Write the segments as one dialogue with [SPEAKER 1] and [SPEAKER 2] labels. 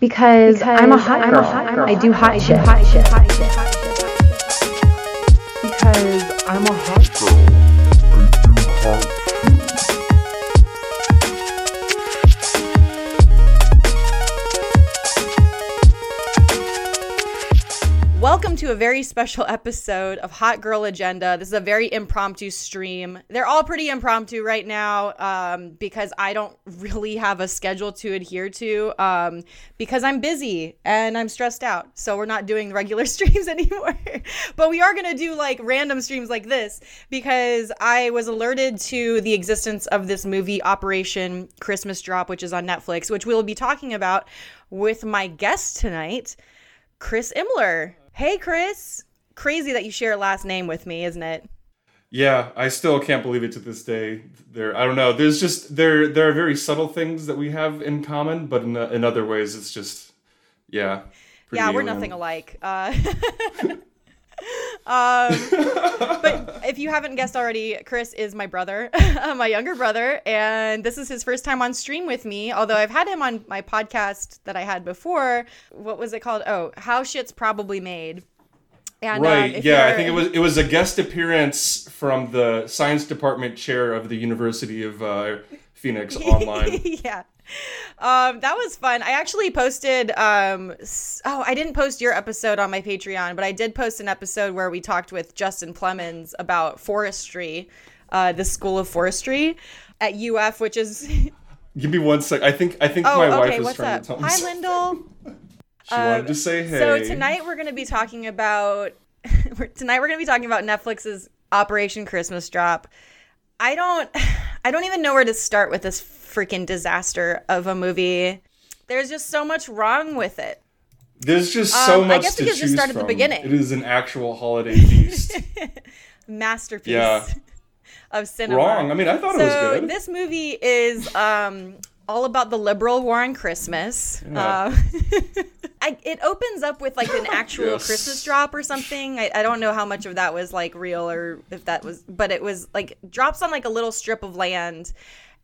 [SPEAKER 1] Because, because I'm a hot I'm girl. A hot girl. I do hot I shit. Do hot shit. Hot shit.
[SPEAKER 2] Because I'm a hot girl.
[SPEAKER 3] To a very special episode of Hot Girl Agenda. This is a very impromptu stream. They're all pretty impromptu right now um, because I don't really have a schedule to adhere to um, because I'm busy and I'm stressed out. So we're not doing regular streams anymore. but we are going to do like random streams like this because I was alerted to the existence of this movie, Operation Christmas Drop, which is on Netflix, which we'll be talking about with my guest tonight. Chris Imler. Hey, Chris. Crazy that you share a last name with me, isn't it?
[SPEAKER 4] Yeah, I still can't believe it to this day. There, I don't know. There's just there there are very subtle things that we have in common, but in, in other ways, it's just yeah.
[SPEAKER 3] Yeah, we're alien. nothing alike. Uh, um, but if you haven't guessed already, Chris is my brother, my younger brother, and this is his first time on stream with me. Although I've had him on my podcast that I had before. What was it called? Oh, How Shit's Probably Made.
[SPEAKER 4] And, um, right. Um, yeah, I think it was it was a guest appearance from the science department chair of the University of uh, Phoenix online.
[SPEAKER 3] yeah. Um, that was fun. I actually posted. Um, oh, I didn't post your episode on my Patreon, but I did post an episode where we talked with Justin Plemons about forestry, uh, the School of Forestry at UF, which is.
[SPEAKER 4] Give me one sec. I think I think oh, my okay, wife is trying up? to tell me.
[SPEAKER 3] Hi, Lyndall.
[SPEAKER 4] she um, wanted to say hey.
[SPEAKER 3] So tonight we're going to be talking about. tonight we're going to be talking about Netflix's Operation Christmas Drop. I don't. I don't even know where to start with this freaking disaster of a movie. There's just so much wrong with it.
[SPEAKER 4] There's just so um, much I guess to choose just start at the beginning. It is an actual holiday feast.
[SPEAKER 3] Masterpiece. Yeah. Of cinema.
[SPEAKER 4] Wrong. I mean, I thought so it was good.
[SPEAKER 3] This movie is um, all about the liberal war on Christmas. Yeah. Uh, I, it opens up with like an actual yes. Christmas drop or something. I, I don't know how much of that was like real or if that was, but it was like drops on like a little strip of land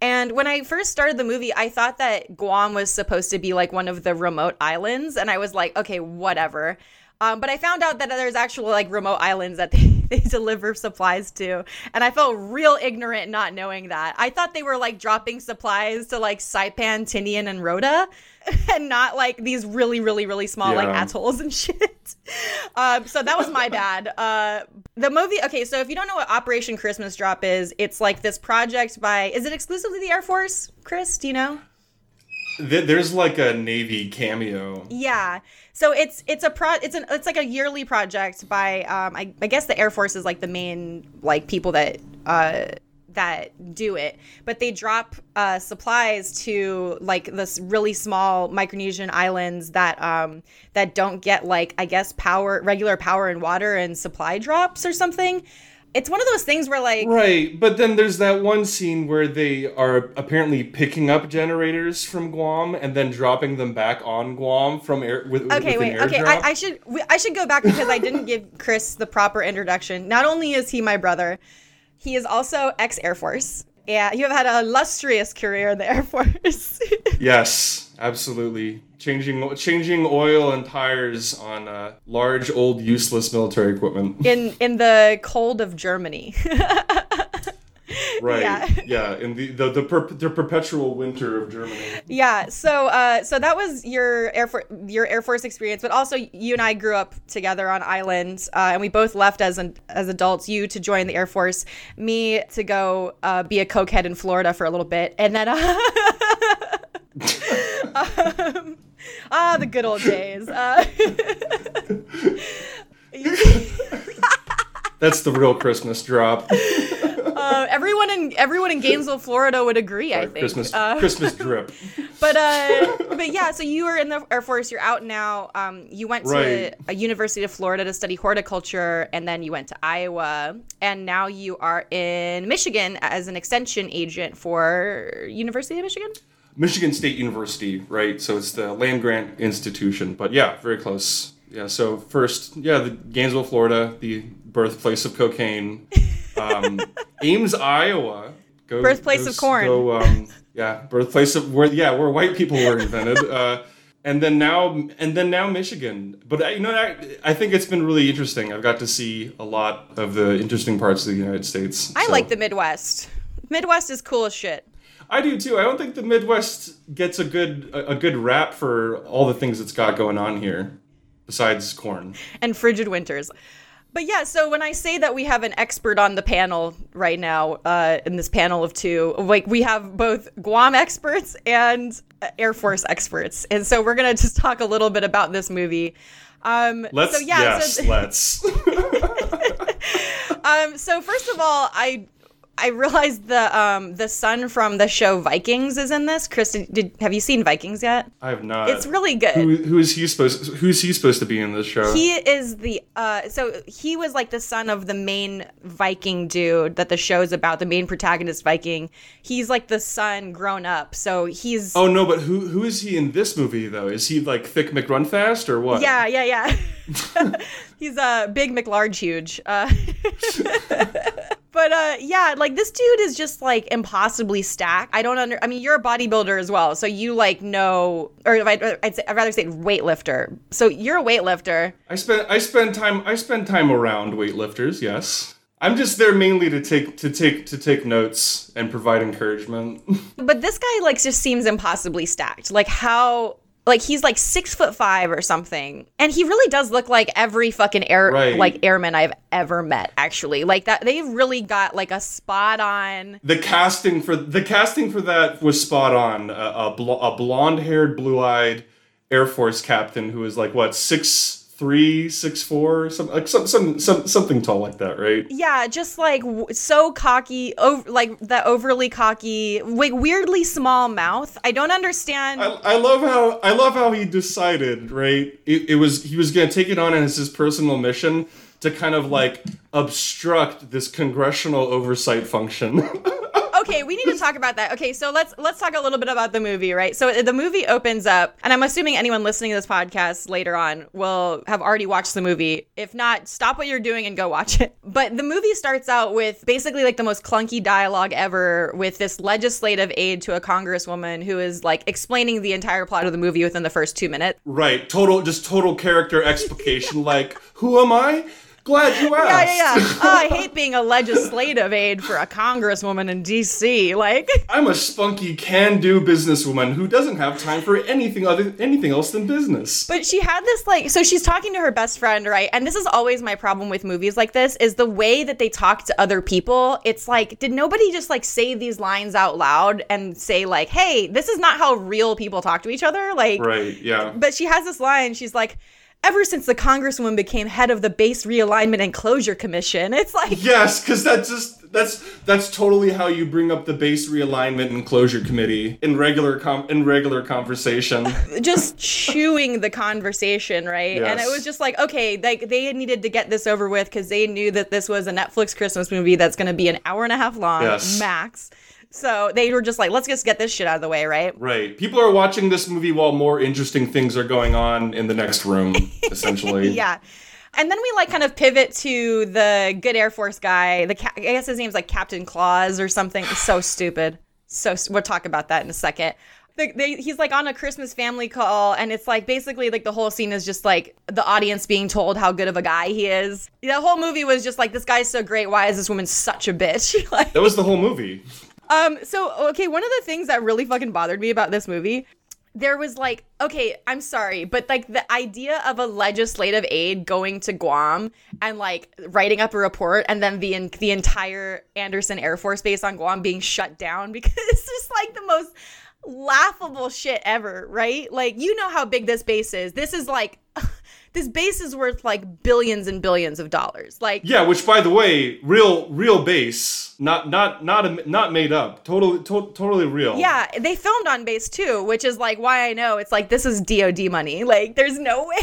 [SPEAKER 3] and when I first started the movie, I thought that Guam was supposed to be like one of the remote islands. And I was like, okay, whatever. Um, but I found out that there's actual like remote islands that they, they deliver supplies to. And I felt real ignorant not knowing that. I thought they were like dropping supplies to like Saipan, Tinian, and Rota. and not like these really, really, really small yeah. like atolls and shit. Um, so that was my bad. Uh, the movie. Okay, so if you don't know what Operation Christmas Drop is, it's like this project by. Is it exclusively the Air Force? Chris, do you know?
[SPEAKER 4] There's like a Navy cameo.
[SPEAKER 3] Yeah. So it's it's a pro it's an it's like a yearly project by um I, I guess the Air Force is like the main like people that uh that do it, but they drop uh, supplies to like this really small Micronesian islands that um, that don't get like I guess power, regular power and water and supply drops or something. It's one of those things where like
[SPEAKER 4] right, but then there's that one scene where they are apparently picking up generators from Guam and then dropping them back on Guam from air with
[SPEAKER 3] okay
[SPEAKER 4] with wait
[SPEAKER 3] okay I, I should I should go back because I didn't give Chris the proper introduction. Not only is he my brother he is also ex Air Force. Yeah, you have had a illustrious career in the Air Force.
[SPEAKER 4] yes, absolutely. Changing changing oil and tires on uh, large, old, useless military equipment.
[SPEAKER 3] In in the cold of Germany.
[SPEAKER 4] right yeah. yeah in the the the, per, the, perpetual winter of germany
[SPEAKER 3] yeah so uh so that was your air force your air force experience but also you and i grew up together on island uh, and we both left as an as adults you to join the air force me to go uh, be a cokehead in florida for a little bit and then uh, um, ah the good old days uh,
[SPEAKER 4] that's the real christmas drop
[SPEAKER 3] everyone in everyone in Gainesville, Florida, would agree. I think
[SPEAKER 4] Christmas uh, Christmas drip.
[SPEAKER 3] But uh, but yeah, so you were in the Air Force. You're out now. Um, you went right. to a University of Florida to study horticulture, and then you went to Iowa, and now you are in Michigan as an extension agent for University of Michigan.
[SPEAKER 4] Michigan State University, right? So it's the land grant institution, but yeah, very close. Yeah. So first, yeah, the Gainesville, Florida, the birthplace of cocaine. Um, Ames, Iowa.
[SPEAKER 3] Go, birthplace go, of corn.
[SPEAKER 4] Go, um, yeah, birthplace of where yeah where white people were invented. Uh, and then now and then now Michigan. But I, you know, I, I think it's been really interesting. I've got to see a lot of the interesting parts of the United States.
[SPEAKER 3] I
[SPEAKER 4] So-
[SPEAKER 3] like the Midwest. Midwest is cool as shit.
[SPEAKER 4] I do too. I don't think the Midwest gets a good a, a good rap for all the things it's got going on here, besides corn.
[SPEAKER 3] and frigid winters. But yeah, so when I say that we have an expert on the panel right now, uh, in this panel of two, like we have both Guam experts and uh, Air Force experts, and so we're gonna just talk a little bit about this movie. Um,
[SPEAKER 4] Let's
[SPEAKER 3] so yeah,
[SPEAKER 4] yes,
[SPEAKER 3] so,
[SPEAKER 4] let's.
[SPEAKER 3] um, so first of all, I I realized the um the son from the show Vikings is in this. Kristen, did have you seen Vikings yet?
[SPEAKER 4] I have not.
[SPEAKER 3] It's really good.
[SPEAKER 4] Who, who is he supposed? Who's he supposed to be in this show?
[SPEAKER 3] He is the uh so he was like the son of the main Viking dude that the show is about, the main protagonist Viking. He's like the son grown up. So he's
[SPEAKER 4] oh no, but who who is he in this movie though? Is he like thick McRunfast or what?
[SPEAKER 3] Yeah, yeah, yeah. he's a uh, big McLarge huge. Uh But uh yeah, like this dude is just like impossibly stacked. I don't under I mean, you're a bodybuilder as well. So you like know or if I I'd, say, I'd rather say weightlifter. So you're a weightlifter.
[SPEAKER 4] I spend I spend time I spend time around weightlifters. Yes. I'm just there mainly to take to take to take notes and provide encouragement.
[SPEAKER 3] But this guy like just seems impossibly stacked. Like how like he's like six foot five or something, and he really does look like every fucking air
[SPEAKER 4] Right.
[SPEAKER 3] like airman I've ever met. Actually, like that they really got like a spot on.
[SPEAKER 4] the casting for the casting for that was spot on. A, a, bl- a blonde-haired, blue-eyed Air Force captain who is like what six three, six four, some like some, some some something tall like that, right?
[SPEAKER 3] Yeah, just like w- so cocky, over like that overly cocky, like weirdly small mouth. I don't understand.
[SPEAKER 4] I, I love how I love how he decided, right? It, it was he was gonna take it on as his personal mission to kind of like obstruct this congressional oversight function.
[SPEAKER 3] okay, we need to talk about that. Okay, so let's let's talk a little bit about the movie, right? So the movie opens up, and I'm assuming anyone listening to this podcast later on will have already watched the movie. If not, stop what you're doing and go watch it. But the movie starts out with basically like the most clunky dialogue ever with this legislative aide to a congresswoman who is like explaining the entire plot of the movie within the first 2 minutes.
[SPEAKER 4] right, total just total character explication. like, who am I? Glad you asked.
[SPEAKER 3] Yeah, yeah, yeah. Oh, I hate being a legislative aide for a congresswoman in DC. Like
[SPEAKER 4] I'm a spunky, can-do businesswoman who doesn't have time for anything other anything else than business.
[SPEAKER 3] But she had this like so she's talking to her best friend, right? And this is always my problem with movies like this is the way that they talk to other people. It's like did nobody just like say these lines out loud and say like, "Hey, this is not how real people talk to each other." Like
[SPEAKER 4] right, yeah.
[SPEAKER 3] But she has this line, she's like Ever since the congresswoman became head of the Base Realignment and Closure Commission, it's like
[SPEAKER 4] Yes, because that's just that's that's totally how you bring up the base realignment and closure committee in regular com- in regular conversation.
[SPEAKER 3] just chewing the conversation, right? And it was just like, okay, like they needed to get this over with because they knew that this was a Netflix Christmas movie that's going to be an hour and a half long
[SPEAKER 4] Yes.
[SPEAKER 3] max. So they were just like, let's just get this shit out of the way, right?
[SPEAKER 4] right. People are watching this movie while more interesting things are going on in the next room, essentially.
[SPEAKER 3] Yeah. And then we like kind of pivot to the good Air Force guy. The ca- I guess his name's like Captain Claus or something. It's so stupid. So s- we'll talk about that in a second. The, they, he's like on a Christmas family call, and it's like basically like the whole scene is just like the audience being told how good of a guy he is. The whole movie was just like this guy's so great. Why is this woman such a bitch? like,
[SPEAKER 4] That was the whole movie.
[SPEAKER 3] Um, so okay, one of the things that really fucking bothered me about this movie, there was like, okay, I'm sorry, but like the idea of a legislative aide going to Guam and like writing up a report, and then the the entire Andersen Air Force Base on Guam being shut down because it's just like the most laughable shit ever, right? Like you know how big this base is. This is like. This base is worth like billions and billions of dollars. Like,
[SPEAKER 4] Yeah, which by the way, real real base, not not not a, not made up. Totally to- totally real.
[SPEAKER 3] Yeah, they filmed on base too, which is like why I know it's like this is DoD money. Like, there's no way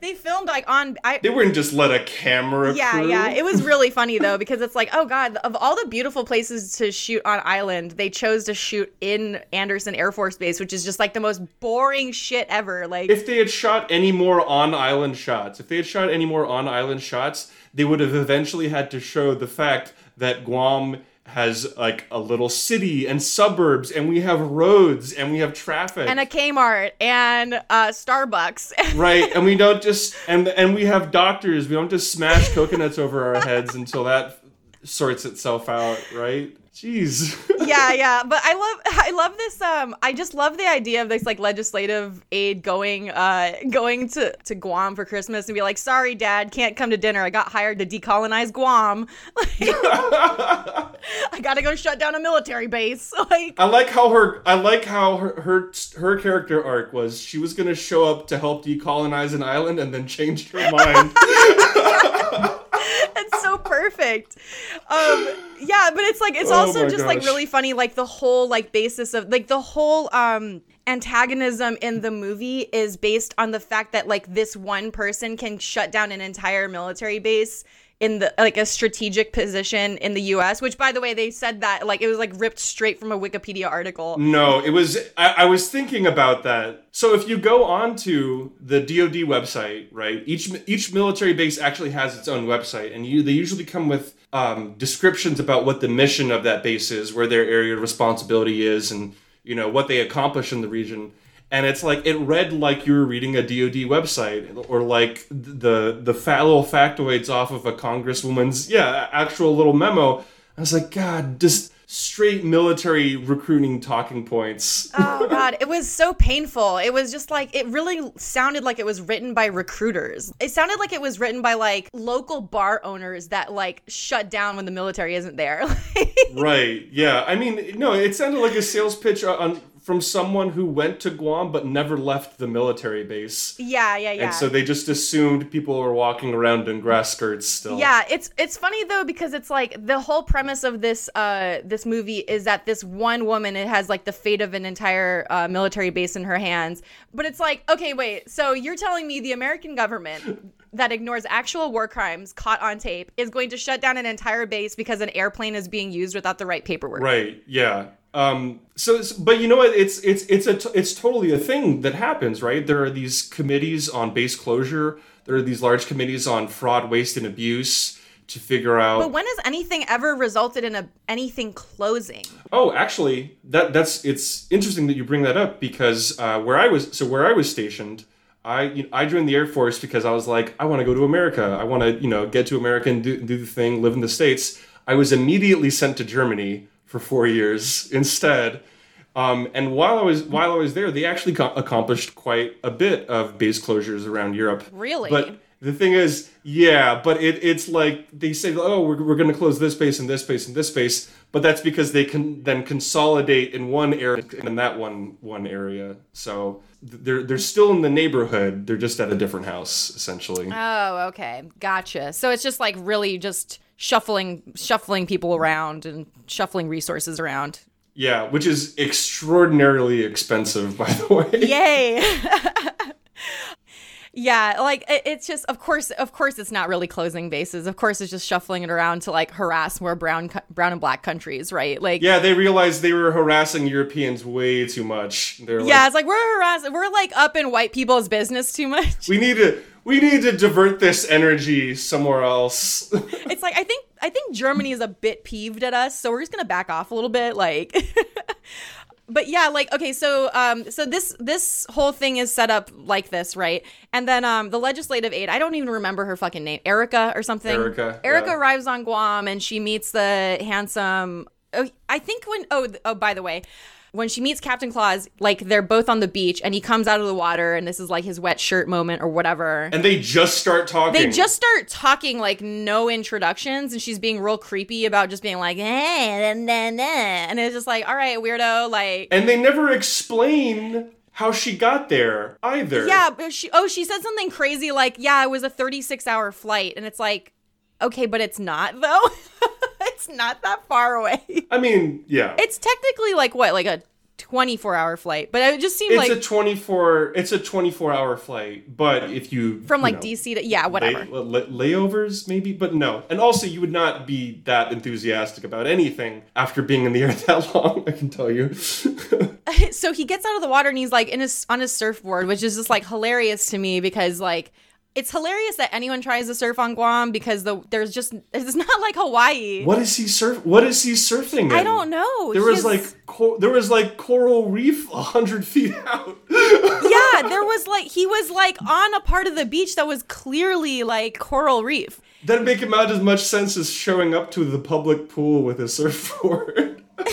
[SPEAKER 3] they filmed like on. I,
[SPEAKER 4] They wouldn't just let a camera
[SPEAKER 3] yeah,
[SPEAKER 4] crew.
[SPEAKER 3] yeah. It was really funny though because it's like, oh god, of all the beautiful places to shoot on island, they chose to shoot in Andersen Air Force Base, which is just like the most boring shit ever. Like,
[SPEAKER 4] if they had shot any more on island shots, if they had shot any more on island shots, they would have eventually had to show the fact that Guam has like a little city and suburbs, and we have roads and we have traffic.
[SPEAKER 3] and a Kmart and uh, Starbucks.
[SPEAKER 4] right and we don't just and and we have doctors we don't just smash coconuts over our heads until that sorts itself out right jeez
[SPEAKER 3] yeah, yeah, but I love I love this um I just love the idea of this like legislative aid going uh going to to Guam for Christmas and be like, "Sorry dad, can't come to dinner. I got hired to decolonize Guam." I got to go shut down a military base. Like
[SPEAKER 4] i like how her i like how her, her her character arc was she was gonna show up to help decolonize an island and then changed her mind
[SPEAKER 3] it's so perfect. Um, yeah, but it's like it's
[SPEAKER 4] Oh
[SPEAKER 3] also just like really funny, like the whole like basis of like the whole um antagonism in the movie is based on the fact that like this one person can shut down an entire military base in the like a strategic position in the US, which by the way they said that like it was like ripped straight from a Wikipedia article.
[SPEAKER 4] No, it was. I, I was thinking about that. So if you go on to the DoD website, right, each each military base actually has its own website, and you they usually come with um, descriptions about what the mission of that base is, where their area of responsibility is, and you know what they accomplish in the region. And it's like it read like you were reading a DoD website, or like the the fat little factoids off of a congresswoman's yeah actual little memo. I was like, God, just straight military recruiting talking points.
[SPEAKER 3] Oh god, it was so painful. It was just like it really sounded like it was written by recruiters. It sounded like it was written by like local bar owners that like shut down when the military isn't there.
[SPEAKER 4] right. Yeah. I mean, no, it sounded like a sales pitch on from someone who went to Guam but never left the military base.
[SPEAKER 3] yeah, yeah, yeah.
[SPEAKER 4] And so they just assumed people were walking around in grass skirts still.
[SPEAKER 3] yeah, it's it's funny though because it's like the whole premise of this uh this movie is that this one woman it has like the fate of an entire uh, military base in her hands. But it's like, okay, wait. So you're telling me the American government that ignores actual war crimes caught on tape is going to shut down an entire base because an airplane is being used without the right paperwork.
[SPEAKER 4] Right. Yeah. Um, so, but you know what? It's it's it's a t- it's totally a thing that happens, right? There are these committees on base closure. There are these large committees on fraud, waste, and abuse to figure out.
[SPEAKER 3] But when has anything ever resulted in a anything closing?
[SPEAKER 4] Oh, actually, that that's it's interesting that you bring that up because uh, where I was so where I was stationed, I you know, I joined the Air Force because I was like I want to go to America. I want to you know get to America and do, do the thing, live in the states. I was immediately sent to Germany for four years instead. Um, and while I was while I was there, they actually co- accomplished quite a bit of base closures around Europe.
[SPEAKER 3] Really?
[SPEAKER 4] But the thing is, yeah, but it, it's like they say, oh, we're, we're going to close this space and this space and this space, but that's because they can then consolidate in one area in that one one area. So they're they're still in the neighborhood. They're just at a different house, essentially.
[SPEAKER 3] Oh, okay. Gotcha. So it's just like really just shuffling shuffling people around and shuffling resources around.
[SPEAKER 4] Yeah, which is extraordinarily expensive, by the way.
[SPEAKER 3] Yay. yeah, like it, it's just of course of course it's not really closing bases. Of course it's just shuffling it around to like harass more brown brown and black countries, right? Like
[SPEAKER 4] Yeah, they realized they were harassing Europeans way too much. They're
[SPEAKER 3] yeah,
[SPEAKER 4] like,
[SPEAKER 3] it's like we're harassing we're like up in white people's business too much.
[SPEAKER 4] we need to we need to divert this energy somewhere else.
[SPEAKER 3] it's like I think I think Germany is a bit peeved at us, so we're just gonna back off a little bit, like. but yeah, like okay, so um, so this this whole thing is set up like this, right? And then um, the legislative aide, I don't even remember her fucking name, Erica or something.
[SPEAKER 4] Erica,
[SPEAKER 3] Erica
[SPEAKER 4] yeah.
[SPEAKER 3] arrives on Guam and she meets the handsome. Oh, I think when oh oh by the way. When she meets Captain Claus, like they're both on the beach and he comes out of the water and this is like his wet shirt moment or whatever.
[SPEAKER 4] and they just start talking.
[SPEAKER 3] They just start talking like no introductions, and she's being real creepy about just being like, hey, nah, nah, nah. and it's just like, all right, weirdo, like.
[SPEAKER 4] and they never explain how she got there either.
[SPEAKER 3] Yeah, but she oh she said something crazy like, yeah, it was a 36 hour flight, and it's like, okay, but it's not though. it's not that far away.
[SPEAKER 4] I mean, yeah.
[SPEAKER 3] It's technically like what, like a 24 hour flight, but it just seemed
[SPEAKER 4] It's
[SPEAKER 3] like
[SPEAKER 4] a 24 it's a 24 hour flight, but if you
[SPEAKER 3] from
[SPEAKER 4] you
[SPEAKER 3] like
[SPEAKER 4] know,
[SPEAKER 3] DC to yeah, whatever.
[SPEAKER 4] lay- lay- layovers maybe, but no. And also you would not be that enthusiastic about anything after being in the air that long, I can tell you.
[SPEAKER 3] so he gets out of the water and he's like in his on his surfboard, which is just like hilarious to me because like it's hilarious that anyone tries to surf on Guam because the there's just it's not like Hawaii.
[SPEAKER 4] What is he surf? What is he surfing? In?
[SPEAKER 3] I don't know.
[SPEAKER 4] There
[SPEAKER 3] He
[SPEAKER 4] was like cor- there was like coral reef a hundred feet out.
[SPEAKER 3] yeah, there was like he was like on a part of the beach that was clearly like coral reef.
[SPEAKER 4] That'd make him out as much sense as showing up to the public pool with a surfboard.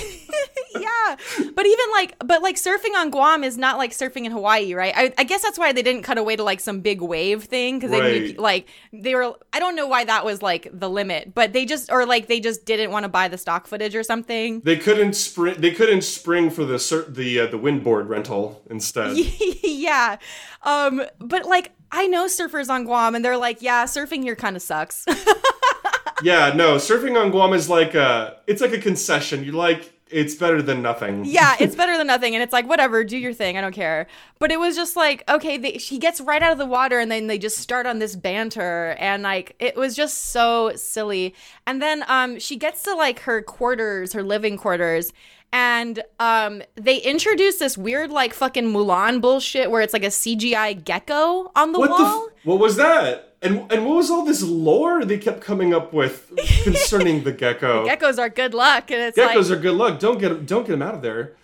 [SPEAKER 3] yeah but even like but like surfing on guam is not like surfing in hawaii right i, I guess that's why they didn't cut away to like some big wave thing because they knew, like they were i don't know why that was like the limit but they just or like they just didn't want to buy the stock footage or something
[SPEAKER 4] they couldn't spring. They couldn't spring for the sur- the uh, the windboard rental instead.
[SPEAKER 3] yeah um but like i know surfers on guam and they're like yeah surfing here kind of sucks
[SPEAKER 4] yeah, no, surfing on Guam is like a it's like a concession. You're like it's better than nothing.
[SPEAKER 3] yeah, it's better than nothing. And it's like, whatever, do your thing. I don't care. But it was just like, okay, they, she gets right out of the water and then they just start on this banter. And like, it was just so silly. And then um, she gets to like her quarters, her living quarters. And um, they introduce this weird, like, fucking Mulan bullshit where it's like a CGI gecko on the
[SPEAKER 4] What the?
[SPEAKER 3] wall.
[SPEAKER 4] F- what was that? And and what was all this lore they kept coming up with concerning the gecko?
[SPEAKER 3] Geckos are good luck. And it's
[SPEAKER 4] Geckos
[SPEAKER 3] like,
[SPEAKER 4] are good luck. Don't get don't get them out of there.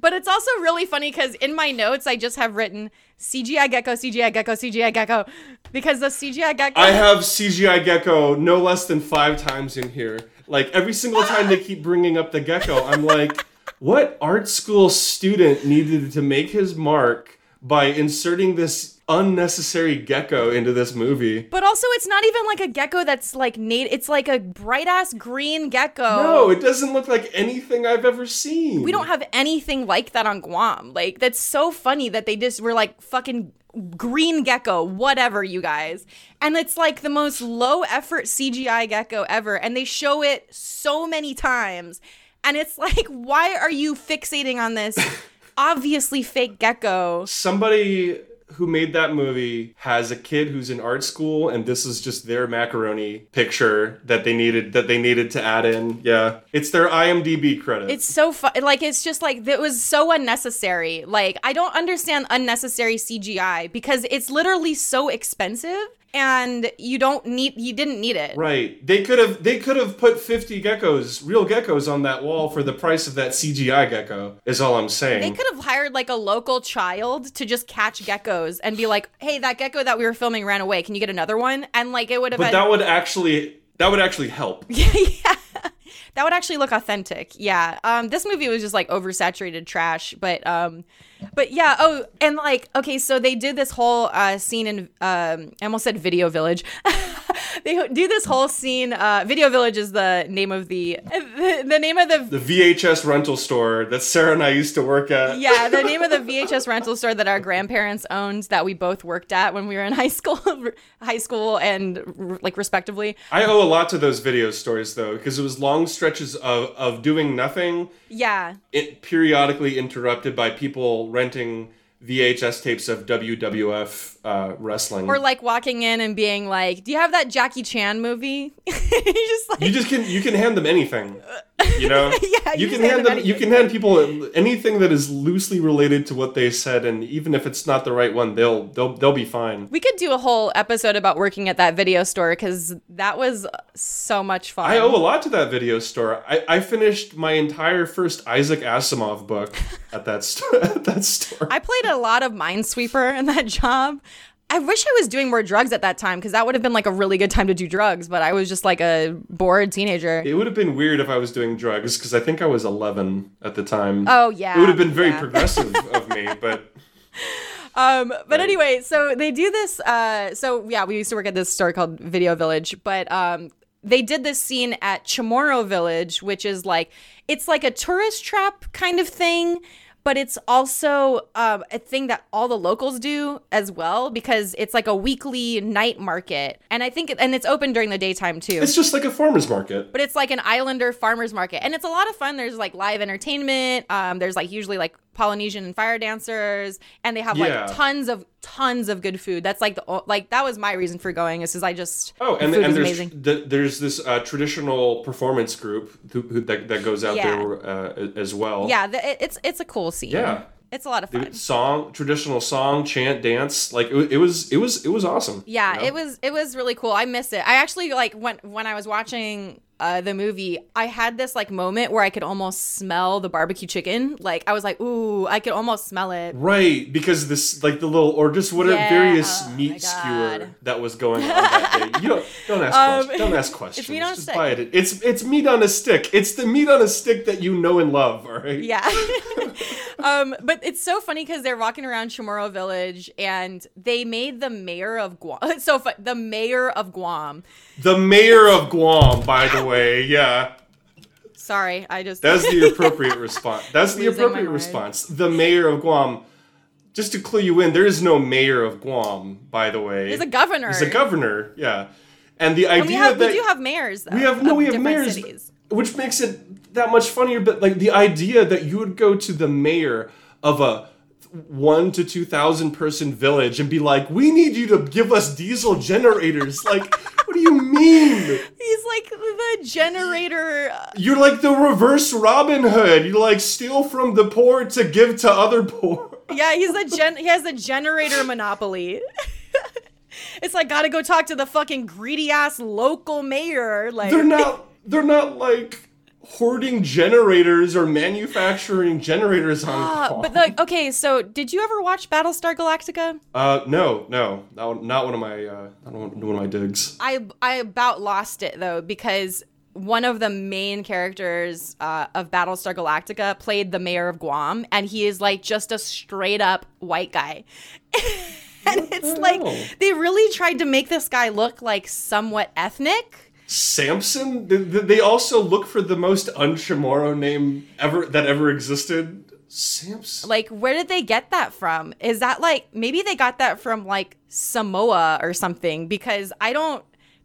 [SPEAKER 3] But it's also really funny because in my notes I just have written CGI gecko, CGI gecko, CGI gecko, because the CGI gecko.
[SPEAKER 4] I have CGI gecko no less than five times in here. Like every single time they keep bringing up the gecko, I'm like, what art school student needed to make his mark by inserting this unnecessary gecko into this movie?
[SPEAKER 3] but also, it's not even like a gecko that's like nat. It's like a bright ass green gecko.
[SPEAKER 4] No, it doesn't look like anything I've ever seen.
[SPEAKER 3] we don't have anything like that on Guam. Like that's so funny that they just were like fucking green gecko, whatever, you guys. And it's like the most low effort CGI gecko ever, and they show it so many times. And it's like, why are you fixating on this obviously fake gecko?
[SPEAKER 4] somebody who made that movie has a kid who's in art school and this is just their macaroni picture that they needed that they needed to add in yeah it's their imdb credit
[SPEAKER 3] It's so fun. Like it's just like it was so unnecessary. Like I don't understand unnecessary CGI because it's literally so expensive and you don't need you didn't need it.
[SPEAKER 4] right they could have they could have put 50 geckos real geckos on that wall for the price of that cgi gecko is all i'm saying
[SPEAKER 3] They could have hired like a local child to just catch geckos and be like, "Hey, that gecko that we were filming ran away. Can you get another one?" And like it would have
[SPEAKER 4] but
[SPEAKER 3] been
[SPEAKER 4] that would actually that would actually help
[SPEAKER 3] yeah. That would actually look authentic. Yeah. Um this movie was just like oversaturated trash, but um but yeah, oh, and like okay, so they did this whole uh scene in um I almost said Video Village. they do this whole scene uh Video Village is the name of the the, the name of the
[SPEAKER 4] the vhs rental store that sarah and i used to work at
[SPEAKER 3] yeah, the name of the VHS rental store that our grandparents owned that we both worked at when we were in high school, high school and r- like respectively.
[SPEAKER 4] I owe a lot to those video stores though, because it was long stretches of, of doing nothing,
[SPEAKER 3] Yeah.
[SPEAKER 4] it periodically interrupted by people renting VHS tapes of WWF uh, wrestling.
[SPEAKER 3] Or like walking in and being like, "Do you have that Jackie Chan movie?" you just like
[SPEAKER 4] you just can you can hand them anything, you know.
[SPEAKER 3] Yeah, you
[SPEAKER 4] you can
[SPEAKER 3] hand them
[SPEAKER 4] them. You can hand people anything that is loosely related to what they said, and even if it's not the right one, they'll they'll they'll be fine.
[SPEAKER 3] we could do a whole episode about working at that video store because that was so much fun.
[SPEAKER 4] I owe a lot to that video store. I, I finished my entire first Isaac Asimov book at that st- at that store.
[SPEAKER 3] I played a lot of Minesweeper in that job. I wish I was doing more drugs at that time because that would have been like a really good time to do drugs, but I was just like a bored teenager.
[SPEAKER 4] It would have been weird if I was doing drugs because I think I was 11 at the time.
[SPEAKER 3] Oh, yeah,
[SPEAKER 4] It would have been very
[SPEAKER 3] yeah.
[SPEAKER 4] progressive of me, but
[SPEAKER 3] Um, but anyway, so they do this. Uh, so yeah, we used to work at this store called Video Village, but um, they did this scene at Chamorro Village, which is like it's like a tourist trap kind of thing. But it's also um, a thing that all the locals do as well because it's like a weekly night market, and I think, and it's open during the daytime too.
[SPEAKER 4] It's just like a farmer's market.
[SPEAKER 3] but it's like an islander farmers market. And it's a lot of fun. There's like live entertainment. Um there's like usually like polynesian and fire dancers and they have
[SPEAKER 4] Yeah.
[SPEAKER 3] like tons of tons of good food that's like the like that was my reason for going is because i just
[SPEAKER 4] Oh,
[SPEAKER 3] the
[SPEAKER 4] and,
[SPEAKER 3] food
[SPEAKER 4] and there's
[SPEAKER 3] amazing
[SPEAKER 4] th- there's this uh, traditional performance group who, who, that, that goes out
[SPEAKER 3] Yeah.
[SPEAKER 4] there uh, as well.
[SPEAKER 3] yeah the, it- it's it's a cool scene
[SPEAKER 4] Yeah.
[SPEAKER 3] It's a lot of fun.
[SPEAKER 4] song, traditional song, chant, dance. Like it, it was, it was, it was awesome.
[SPEAKER 3] Yeah,
[SPEAKER 4] you know?
[SPEAKER 3] it was it was really cool. I miss it. I actually like when when I was watching uh, the movie, I had this like moment where I could almost smell the barbecue chicken. Like I was like, ooh, I could almost smell it.
[SPEAKER 4] Right, because this like the little or just what
[SPEAKER 3] Yeah,
[SPEAKER 4] various
[SPEAKER 3] oh
[SPEAKER 4] meat skewer that was going on that day. You don't don't ask
[SPEAKER 3] Um,
[SPEAKER 4] questions. Don't ask questions.
[SPEAKER 3] meat on a stick.
[SPEAKER 4] buy it. It's it's meat on a stick. It's the meat on a stick that you know and love. All right.
[SPEAKER 3] Yeah. um, but it's so funny because they're walking around Chamorro Village and they made the mayor of Guam. So the mayor of Guam.
[SPEAKER 4] The mayor of Guam, by the way. Yeah,
[SPEAKER 3] Sorry, I just
[SPEAKER 4] that's the appropriate response. That's the appropriate response. The mayor of Guam. Just to clue you in, there is no mayor of Guam, by the way.
[SPEAKER 3] He's a governor.
[SPEAKER 4] He's a governor. Yeah, and the idea
[SPEAKER 3] And we have
[SPEAKER 4] that
[SPEAKER 3] we do have mayors. Though,
[SPEAKER 4] We have no, we have mayors,
[SPEAKER 3] cities.
[SPEAKER 4] which makes it that much funnier. But like the idea that you would go to the mayor of a one to two thousand person village and be like, "We need you to give us diesel generators." like, you mean?
[SPEAKER 3] He's like the generator.
[SPEAKER 4] You're like the reverse Robin Hood. You like steal from the poor to give to other poor.
[SPEAKER 3] Yeah, he's a gen. He has a generator monopoly. it's like gotta go talk to the fucking greedy ass local mayor. Like
[SPEAKER 4] They're not. They're not like hoarding generators or manufacturing generators on.
[SPEAKER 3] Uh, but like, okay, so did you ever watch Battlestar Galactica?
[SPEAKER 4] Uh, no, no, not, one of my, uh, not one of my digs.
[SPEAKER 3] I I about lost it though because one of the main characters uh, of Battlestar Galactica played the mayor of Guam, and he is like just a straight up white guy. and it's like they really tried to make this guy look like somewhat ethnic.
[SPEAKER 4] Samson. Th- th- They also look for the most unchamorro name ever that ever existed. Samson.
[SPEAKER 3] Like, where did they get that from? Is that like maybe they got that from like Samoa or something? Because I don't.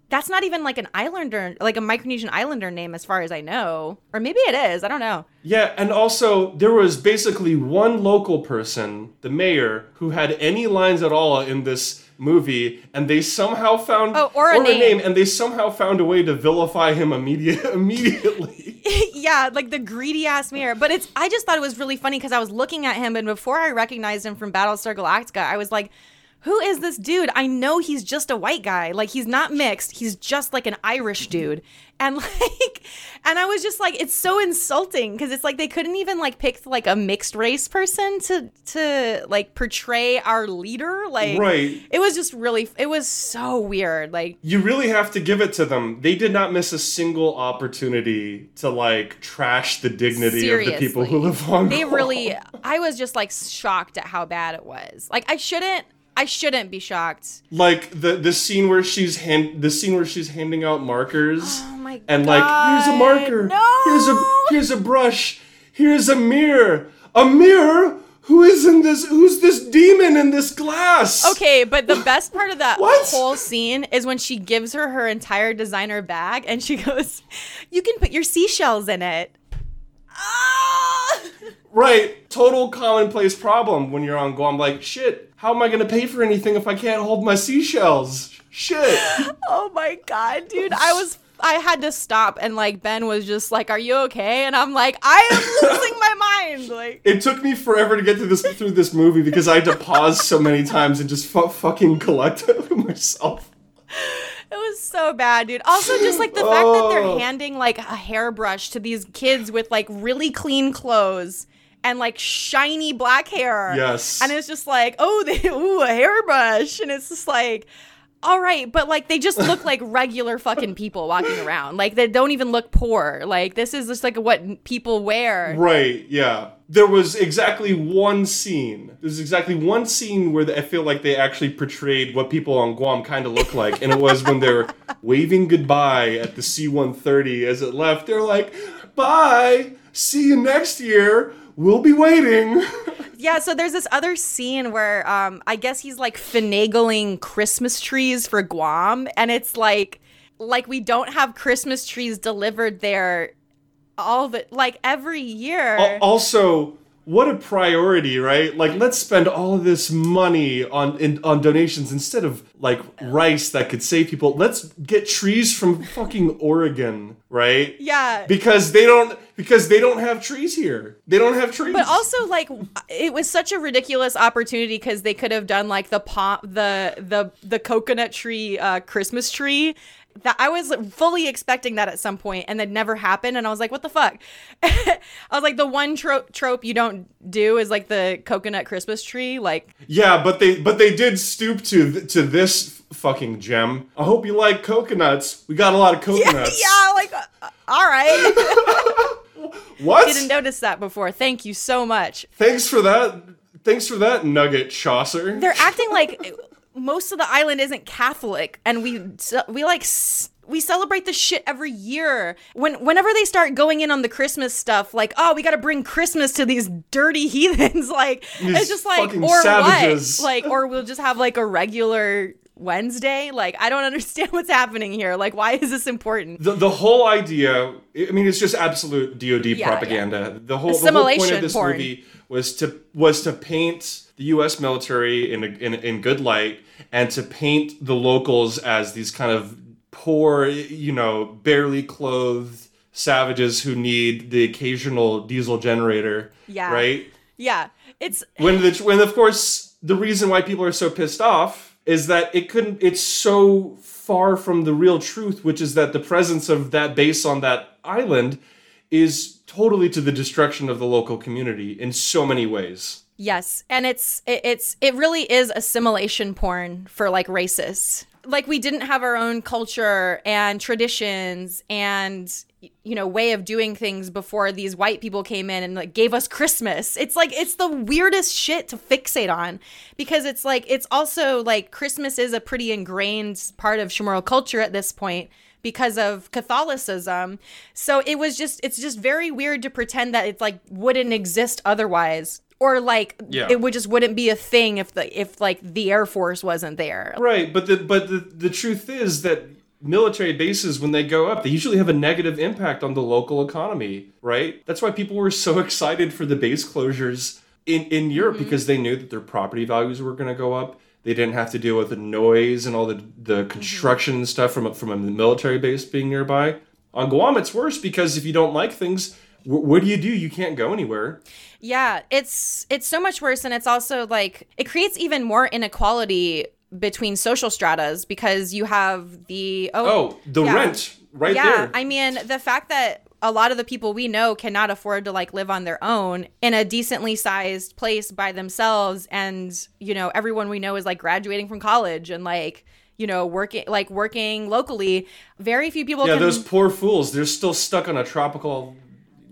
[SPEAKER 3] That's not even like an islander, like a Micronesian islander name, as far as I know. Or maybe it is. I don't know.
[SPEAKER 4] Yeah, and also there was basically one local person, the mayor, who had any lines at all in this movie, and they somehow found
[SPEAKER 3] Oh, or a name.
[SPEAKER 4] and they somehow found a way to vilify him immediate immediately.
[SPEAKER 3] yeah, like the greedy ass mayor. But it's I just thought it was really funny because I was looking at him and before I recognized him from Battlestar Galactica, I was like, who is this dude? I know he's just a white guy. Like he's not mixed. He's just like an Irish dude. And like and I was just like it's so insulting because it's like they couldn't even like pick like a mixed race person to to like portray our leader. Like
[SPEAKER 4] Right.
[SPEAKER 3] it was just really it was so weird. Like
[SPEAKER 4] you really have to give it to them. They did not miss a single opportunity to like trash the dignity of the people who live on.
[SPEAKER 3] they really i was just like shocked at how bad it was like i shouldn't i shouldn't be shocked.
[SPEAKER 4] Like the the scene where she's hand the scene where she's handing out markers
[SPEAKER 3] oh my god
[SPEAKER 4] and like here's a marker.
[SPEAKER 3] no!
[SPEAKER 4] here's a here's a brush. Here's a mirror. A mirror? Who is in this who's this demon in this glass?
[SPEAKER 3] Okay but the best part of that whole scene is when she gives her her entire designer bag and she goes you can put your seashells in it. Ah!
[SPEAKER 4] right total commonplace problem when you're on Guam like shit how am I gonna pay for anything if I can't hold my seashells shit
[SPEAKER 3] oh my god dude i was I had to stop and like Ben was just like, "Are you okay?" And I'm like, "I am losing my mind." Like,
[SPEAKER 4] it took me forever to get to this through this movie because I had to pause so many times and just fu- fucking collect it myself
[SPEAKER 3] It was so bad, dude. Also, just like the fact that
[SPEAKER 4] Oh.
[SPEAKER 3] they're handing like a hairbrush to these kids with like really clean clothes and like shiny black hair.
[SPEAKER 4] Yes.
[SPEAKER 3] And it's just like, oh, they ooh, a hairbrush. And it's just like, all right, but like they just look like regular fucking people walking around. Like they don't even look poor. Like this is just like what people wear.
[SPEAKER 4] Right, yeah. There was exactly one scene. There's exactly one scene where I feel like they actually portrayed what people on Guam kind of look like. And it was when they're waving goodbye at the C 130 as it left. They're like, bye, see you next year. We'll be waiting.
[SPEAKER 3] Yeah, so there's this other scene where um I guess he's like finagling Christmas trees for Guam and it's like like we don't have Christmas trees delivered there all the like every year.
[SPEAKER 4] Also, what a priority, right? Like, let's spend all of this money on in, on donations instead of like rice that could save people. Let's get trees from fucking Oregon, right?
[SPEAKER 3] yeah.
[SPEAKER 4] because they don't because they don't have trees here. They don't have trees.
[SPEAKER 3] But also, like, it was such a ridiculous opportunity because they could have done like the pop, the the the coconut tree, uh, Christmas tree. That I was fully expecting that at some point, and that never happened. And I was like, "What the fuck?" I was like, "The one trope trope you don't do is like the coconut Christmas tree." Like,
[SPEAKER 4] yeah, but they but they did stoop to th- to this fucking gem. I hope you like coconuts. We got a lot of coconuts.
[SPEAKER 3] yeah, like, uh, all right.
[SPEAKER 4] What?
[SPEAKER 3] Didn't notice that before. Thank you so much.
[SPEAKER 4] Thanks for that. Thanks for that nugget, Chaucer.
[SPEAKER 3] They're acting like most of the island isn't Catholic, and we we like we celebrate this shit every year. When whenever they start going in on the Christmas stuff, like oh we got to bring Christmas to these dirty heathens, like
[SPEAKER 4] These
[SPEAKER 3] it's just like or
[SPEAKER 4] savages.
[SPEAKER 3] what, like or we'll just have like a regular Wednesday. Like I don't understand what's happening here. Like why is this important?
[SPEAKER 4] the, the whole idea i mean it's just absolute dod
[SPEAKER 3] Yeah,
[SPEAKER 4] propaganda the whole the whole point of this
[SPEAKER 3] porn.
[SPEAKER 4] movie was to was to paint the us military in, a, in in good light and to paint the locals as these kind of poor you know barely clothed savages who need the occasional diesel generator
[SPEAKER 3] Yeah.
[SPEAKER 4] right
[SPEAKER 3] Yeah, it's
[SPEAKER 4] when the when of course the reason why people are so pissed off is that it couldn't it's so far from the real truth which is that the presence of that base on that island is totally to the destruction of the local community in so many ways
[SPEAKER 3] Yes, and it's it, it's it really is assimilation porn for like racists. Like we didn't have our own culture and traditions and you know way of doing things before these white people came in and like gave us Christmas. It's like it's the weirdest shit to fixate on because it's like it's also like Christmas is a pretty ingrained part of Chamorro culture at this point because of Catholicism. So it was just it's just very weird to pretend that it's like wouldn't exist otherwise or like
[SPEAKER 4] Yeah.
[SPEAKER 3] it would just wouldn't be a thing if the if like the air force wasn't there.
[SPEAKER 4] Right but the but the, the truth is that military bases when they go up they usually have a negative impact on the local economy right? That's why people were so excited for the base closures in in Europe mm-hmm. because they knew that their property values were going to go up. They didn't have to deal with the noise and all the the mm-hmm. construction and stuff from a, from a military base being nearby. On Guam it's worse because if you don't like things what do you do you can't go anywhere
[SPEAKER 3] yeah it's it's so much worse and it's also like it creates even more inequality between social stratas because you have the
[SPEAKER 4] oh, oh the
[SPEAKER 3] yeah.
[SPEAKER 4] rent right there.
[SPEAKER 3] yeah
[SPEAKER 4] there
[SPEAKER 3] i mean the fact that a lot of the people we know cannot afford to like live on their own in a decently sized place by themselves and you know everyone we know is like graduating from college and like you know working like working locally very few people
[SPEAKER 4] yeah
[SPEAKER 3] can
[SPEAKER 4] those poor fools they're still stuck on a tropical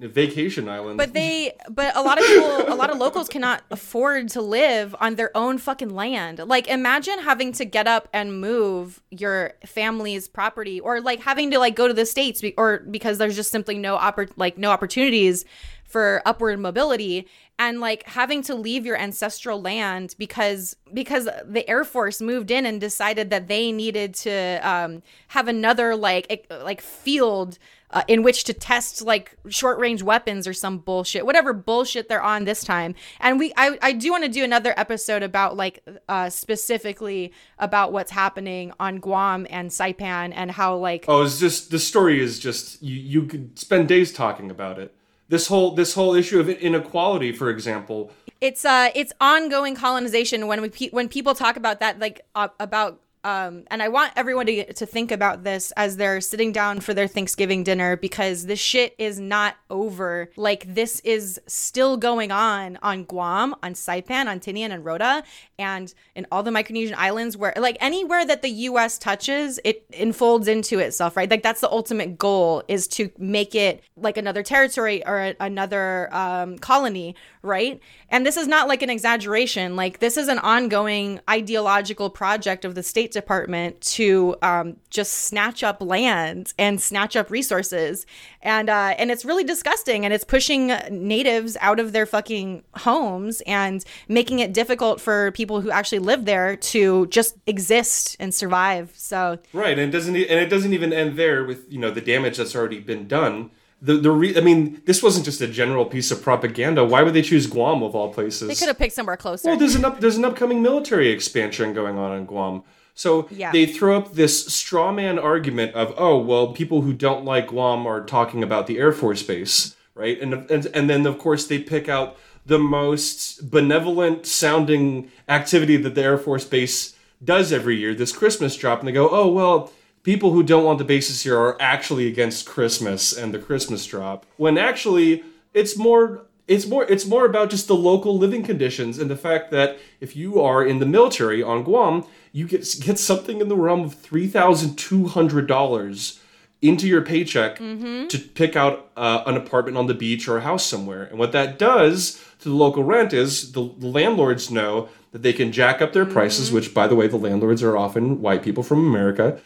[SPEAKER 4] vacation island
[SPEAKER 3] but they but a lot of people a lot of locals cannot afford to live on their own fucking land. Like imagine having to get up and move your family's property or like having to like go to the states be- or because there's just simply no oppor- like no opportunities for upward mobility and like having to leave your ancestral land because because the air force moved in and decided that they needed to um, have another like like field uh, in which to test like short range weapons or some bullshit whatever bullshit they're on this time and we i, I do want to do another episode about like uh, specifically about what's happening on guam and saipan and how like
[SPEAKER 4] Oh, it's just the story is just you. You could spend days talking about it. This whole this whole issue of inequality, for example.
[SPEAKER 3] it's uh it's ongoing colonization when we pe- when people talk about that like uh, about um and I want everyone to to think about this as they're sitting down for their Thanksgiving dinner because this shit is not over. Like this is still going on on Guam on Saipan on Tinian and Rota and in all the Micronesian islands where like anywhere that the US touches it enfolds into itself right? Like that's the ultimate goal is to make it like another territory or a- another um, colony right? And this is not like an exaggeration. Like this is an ongoing ideological project of the state department to um, just snatch up land and snatch up resources. And uh, and it's really disgusting and it's pushing natives out of their fucking homes and making it difficult for people who actually live there to just exist and survive. So
[SPEAKER 4] Right, and it doesn't and it doesn't even end there with you know the damage that's already been done. The the re- I mean, this wasn't just a general piece of propaganda. Why would they choose Guam of all places?
[SPEAKER 3] they could have picked somewhere closer
[SPEAKER 4] Well, there's an up, there's an upcoming military expansion going on in Guam. So
[SPEAKER 3] Yeah.
[SPEAKER 4] they throw up this straw man argument of, oh, well, people who don't like Guam are talking about the Air Force Base, right? And and and then of course they pick out the most benevolent sounding activity that the Air Force Base does every year, this Christmas drop, and they go, oh well. People who don't want the bases here are actually against Christmas and the Christmas drop. When actually, it's more it's more it's more about just the local living conditions and the fact that if you are in the military on Guam, you get get something in the realm of three thousand two hundred dollars into your paycheck to pick out uh, an apartment on the beach or a house somewhere. And what that does to the local rent is the, the landlords know that they can jack up their prices, which by the way, the landlords are often white people from America.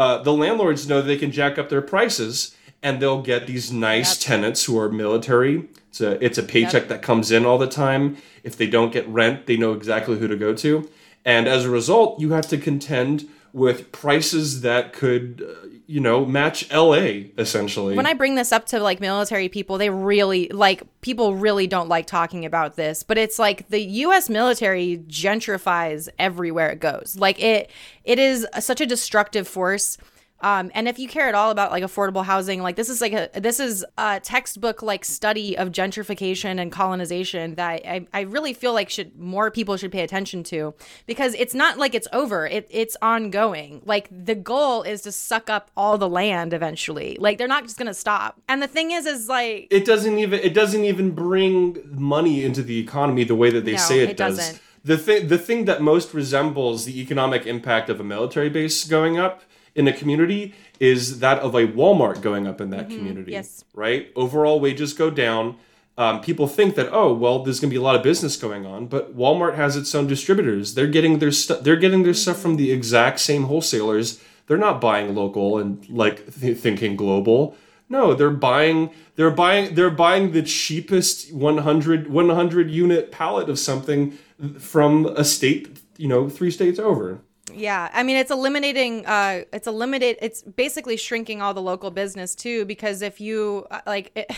[SPEAKER 4] Uh, the landlords know they can jack up their prices and they'll get these nice tenants who are military. It's a it's a paycheck that comes in all the time. If they don't get rent, they know exactly who to go to. And as a result, you have to contend with prices that could, uh, you know, match LA essentially.
[SPEAKER 3] when I bring this up to like military people, they really like people really don't like talking about this, but it's like the US military gentrifies everywhere it goes. Like it it is such a destructive force. Um, and if you care at all about like affordable housing, like this is like a this is a textbook like study of gentrification and colonization that I, I really feel like should more people should pay attention to because it's not like it's over. It it's ongoing. Like the goal is to suck up all the land eventually. Like they're not just gonna stop. And the thing is, is like
[SPEAKER 4] it doesn't even it doesn't even bring money into the economy the way that they
[SPEAKER 3] No,
[SPEAKER 4] say it,
[SPEAKER 3] it
[SPEAKER 4] does.
[SPEAKER 3] doesn't.
[SPEAKER 4] The thing the thing that most resembles the economic impact of a military base going up in a community is that of a Walmart going up in that community.
[SPEAKER 3] Mm-hmm. yes.
[SPEAKER 4] Right? Overall wages go down. Um, people think that oh well there's going to be a lot of business going on but Walmart has its own distributors they're getting their stuff they're getting their stuff from the exact same wholesalers they're not buying local and like th- thinking global no they're buying they're buying they're buying the cheapest 100 100 unit pallet of something from a state you know three states over
[SPEAKER 3] Yeah, I mean it's eliminating uh it's eliminate it's basically shrinking all the local business too because if you uh, like it,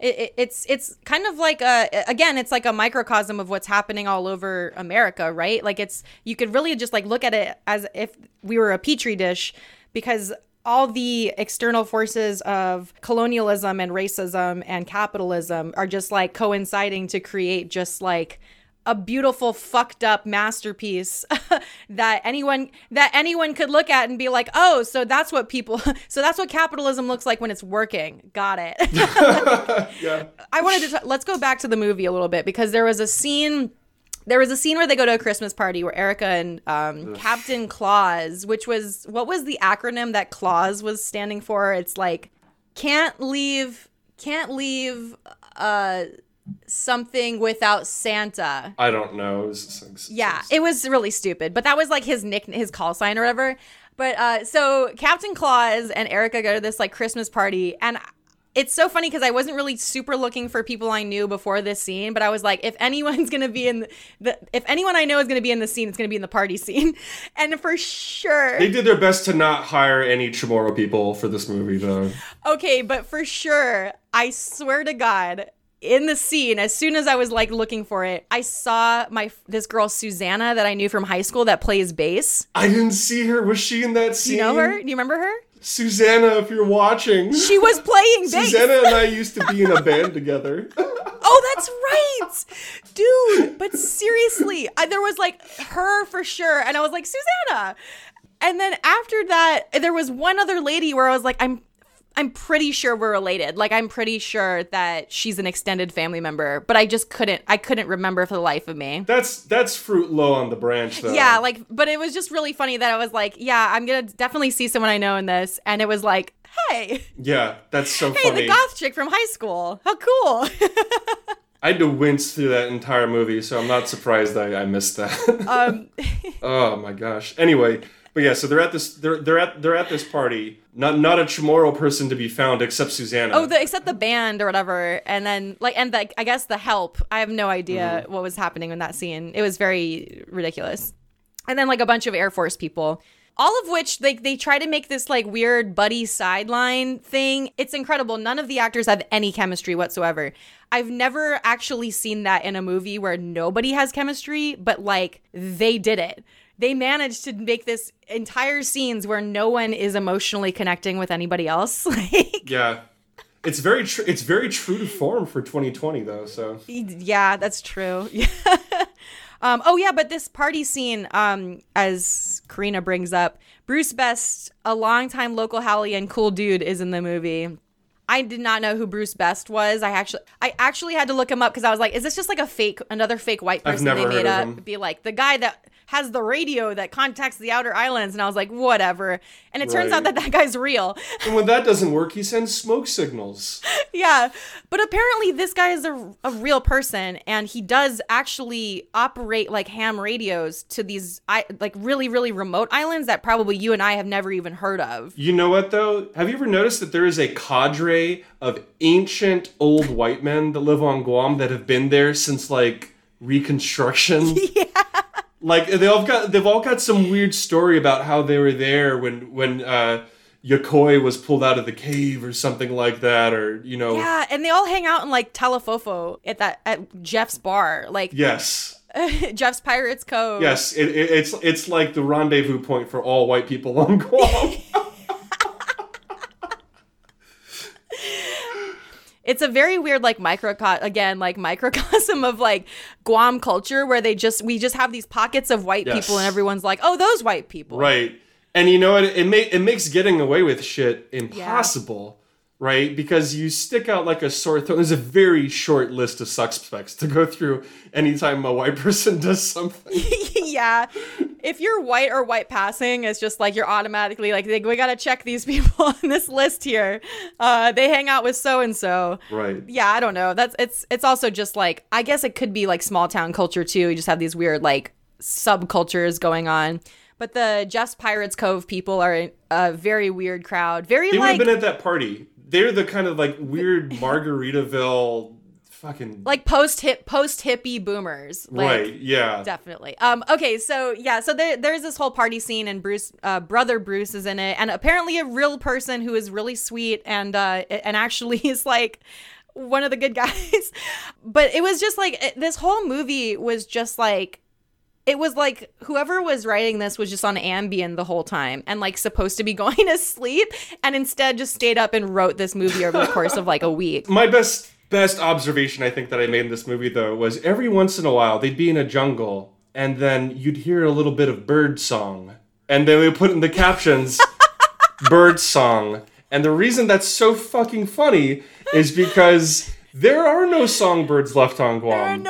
[SPEAKER 3] it, it's it's kind of like a again it's like a microcosm of what's happening all over America, right? Like it's you could really just like look at it as if we were a petri dish because all the external forces of colonialism and racism and capitalism are just like coinciding to create just like a beautiful fucked up masterpiece that anyone that anyone could look at and be like oh so that's what people so that's what capitalism looks like when it's working. Got it.
[SPEAKER 4] Yeah.
[SPEAKER 3] I wanted to t- let's go back to the movie a little bit because there was a scene there was a scene where they go to a Christmas party where Erica and um, Captain Claus, which was what was the acronym that Claus was standing for? It's like can't leave, can't leave uh, something without Santa.
[SPEAKER 4] I don't know It was-
[SPEAKER 3] Yeah, it was really stupid, but that was like his nick, his call sign or whatever. But uh, so Captain Claus and Erica go to this like Christmas party, and it's so funny because I wasn't really super looking for people I knew before this scene, but I was like, if anyone's gonna be in the, the if anyone I know is gonna be in the scene, it's gonna be in the party scene, and for sure.
[SPEAKER 4] they did their best to not hire any Chamorro people for this movie though
[SPEAKER 3] Okay, but for sure, I swear to God, in the scene, as soon as I was like looking for it, I saw my this girl Susanna that I knew from high school that plays bass.
[SPEAKER 4] I didn't see her was she in that scene Do
[SPEAKER 3] you know her? Do you remember her?
[SPEAKER 4] Susanna if you're watching
[SPEAKER 3] She was playing bass.
[SPEAKER 4] Susanna and I used to be in a band together.
[SPEAKER 3] Oh, that's right, dude. But seriously, I, there was like her for sure, and I was like Susanna. And then after that, there was one other lady where I was like, I'm. I'm pretty sure we're related. Like I'm pretty sure that she's an extended family member, but I just couldn't I couldn't remember for the life of me.
[SPEAKER 4] That's that's fruit low on the branch though.
[SPEAKER 3] Yeah, like but it was just really funny that I was like, yeah, I'm going to definitely see someone I know in this and it was like, "Hey,
[SPEAKER 4] yeah, that's so
[SPEAKER 3] hey,
[SPEAKER 4] funny.
[SPEAKER 3] Hey, the goth chick from high school. How cool."
[SPEAKER 4] I had to wince through that entire movie, so I'm not surprised I, I missed that.
[SPEAKER 3] um
[SPEAKER 4] oh my gosh. Anyway, but yeah, so they're at this they're they're at they're at this party. Not not a Chamorro person to be found except Susanna.
[SPEAKER 3] Oh, the, except the band or whatever, and then like, and like, I guess the help. I have no idea mm-hmm. what was happening in that scene. It was very ridiculous. And then like a bunch of Air Force people, all of which like they try to make this like weird buddy sideline thing. It's incredible. None of the actors have any chemistry whatsoever. I've never actually seen that in a movie where nobody has chemistry, but like they did it. They managed to make this entire scenes where no one is emotionally connecting with anybody else. Like
[SPEAKER 4] Yeah. It's very true. It's very true to form for 2020 though. So
[SPEAKER 3] Yeah, that's true. Yeah. um, oh yeah, but this party scene, um, as Karina brings up, Bruce Best, a longtime local Hallian cool dude, is in the movie. I did not know who Bruce Best was. I actually, I actually had to look him up because I was like, "Is this just like a fake, another fake white person they made up?" Be like the guy that has the radio that contacts the outer islands, and I was like, "Whatever." And it turns out that that guy's real.
[SPEAKER 4] and when that doesn't work, he sends smoke signals.
[SPEAKER 3] yeah but apparently this guy is a, a real person and he does actually operate like ham radios to these I, like really really remote islands that probably you and i have never even heard of
[SPEAKER 4] You know what though? Have you ever noticed that there is a cadre of ancient old white men that live on Guam that have been there since like Reconstruction? yeah. Like they all got they've all got some weird story about how they were there when when uh Yokoi was pulled out of the cave or something like that, or you know
[SPEAKER 3] yeah and they all hang out in like Talofofo at that at jeff's bar like
[SPEAKER 4] Yes.
[SPEAKER 3] jeff's pirates cove
[SPEAKER 4] Yes, it, it, it's it's like the rendezvous point for all white people on Guam.
[SPEAKER 3] it's a very weird like microcosm again like microcosm of like guam culture where they just we just have these pockets of white
[SPEAKER 4] Yes.
[SPEAKER 3] people and everyone's like oh those white people
[SPEAKER 4] Right. And you know what? It, ma- it makes getting away with shit impossible, right? Because you stick out like a sore throat. There's a very short list of suspects to go through anytime a white person does something.
[SPEAKER 3] yeah. If you're white or white passing, it's just like you're automatically like, we gotta check these people on this list here. Uh, they hang out with so and so.
[SPEAKER 4] right.
[SPEAKER 3] Yeah, I don't know. That's it's it's also just like I guess it could be like small town culture too. You just have these weird like subcultures going on. But the Jeff's Pirates Cove people are a very weird crowd. Very
[SPEAKER 4] They would have been at that party. They're the kind of like weird Margaritaville fucking.
[SPEAKER 3] like post hip post hippie boomers. Like,
[SPEAKER 4] right. Yeah.
[SPEAKER 3] Definitely. Um. Okay. So yeah. So there, there's this whole party scene, and Bruce, uh, brother Bruce, is in it, and apparently a real person who is really sweet, and uh, and actually is like one of the good guys. but it was just like this whole movie was just like. It was like whoever was writing this was just on Ambien the whole time and like supposed to be going to sleep and instead just stayed up and wrote this movie over the course of like a week.
[SPEAKER 4] My best best observation I think that I made in this movie though was every once in a while they'd be in a jungle and then you'd hear a little bit of bird song and they would put in the captions bird song and the reason that's so fucking funny is because there are no songbirds left on Guam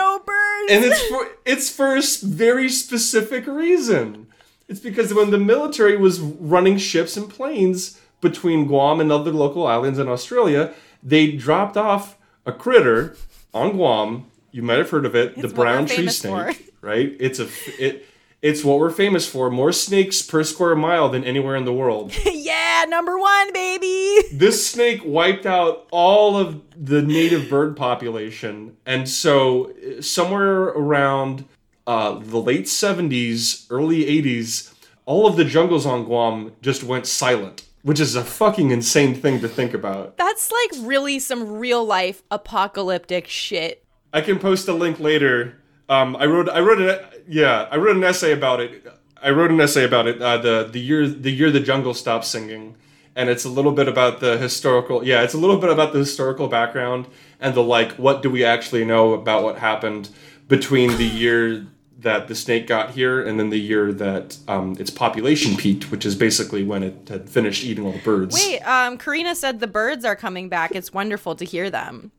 [SPEAKER 3] There are no birds.
[SPEAKER 4] and it's for it's for a very specific reason. It's because when the military was running ships and planes between Guam and other local islands in Australia, they dropped off a critter on Guam. You might have heard of it, the
[SPEAKER 3] It's we're
[SPEAKER 4] brown tree
[SPEAKER 3] famous for.
[SPEAKER 4] snake, right? It's a it. It's what we're famous for. More snakes per square mile than anywhere in the world.
[SPEAKER 3] yeah, number one, baby.
[SPEAKER 4] this snake wiped out all of the native bird population and so somewhere around uh, the late 70s early 80s all of the jungles on guam just went silent which is a fucking insane thing to think about
[SPEAKER 3] That's like really some real life apocalyptic shit.
[SPEAKER 4] i can post a link later um, i wrote i wrote an yeah i wrote an essay about it i wrote an essay about it uh, the the year the year the jungle stopped singing and it's a little bit about the historical yeah it's a little bit about the historical background and the like what do we actually know about what happened between the year that the snake got here and then the year that um, its population peaked which is basically when it had finished eating all the birds
[SPEAKER 3] Wait, um, Karina said the birds are coming back. It's wonderful to hear them.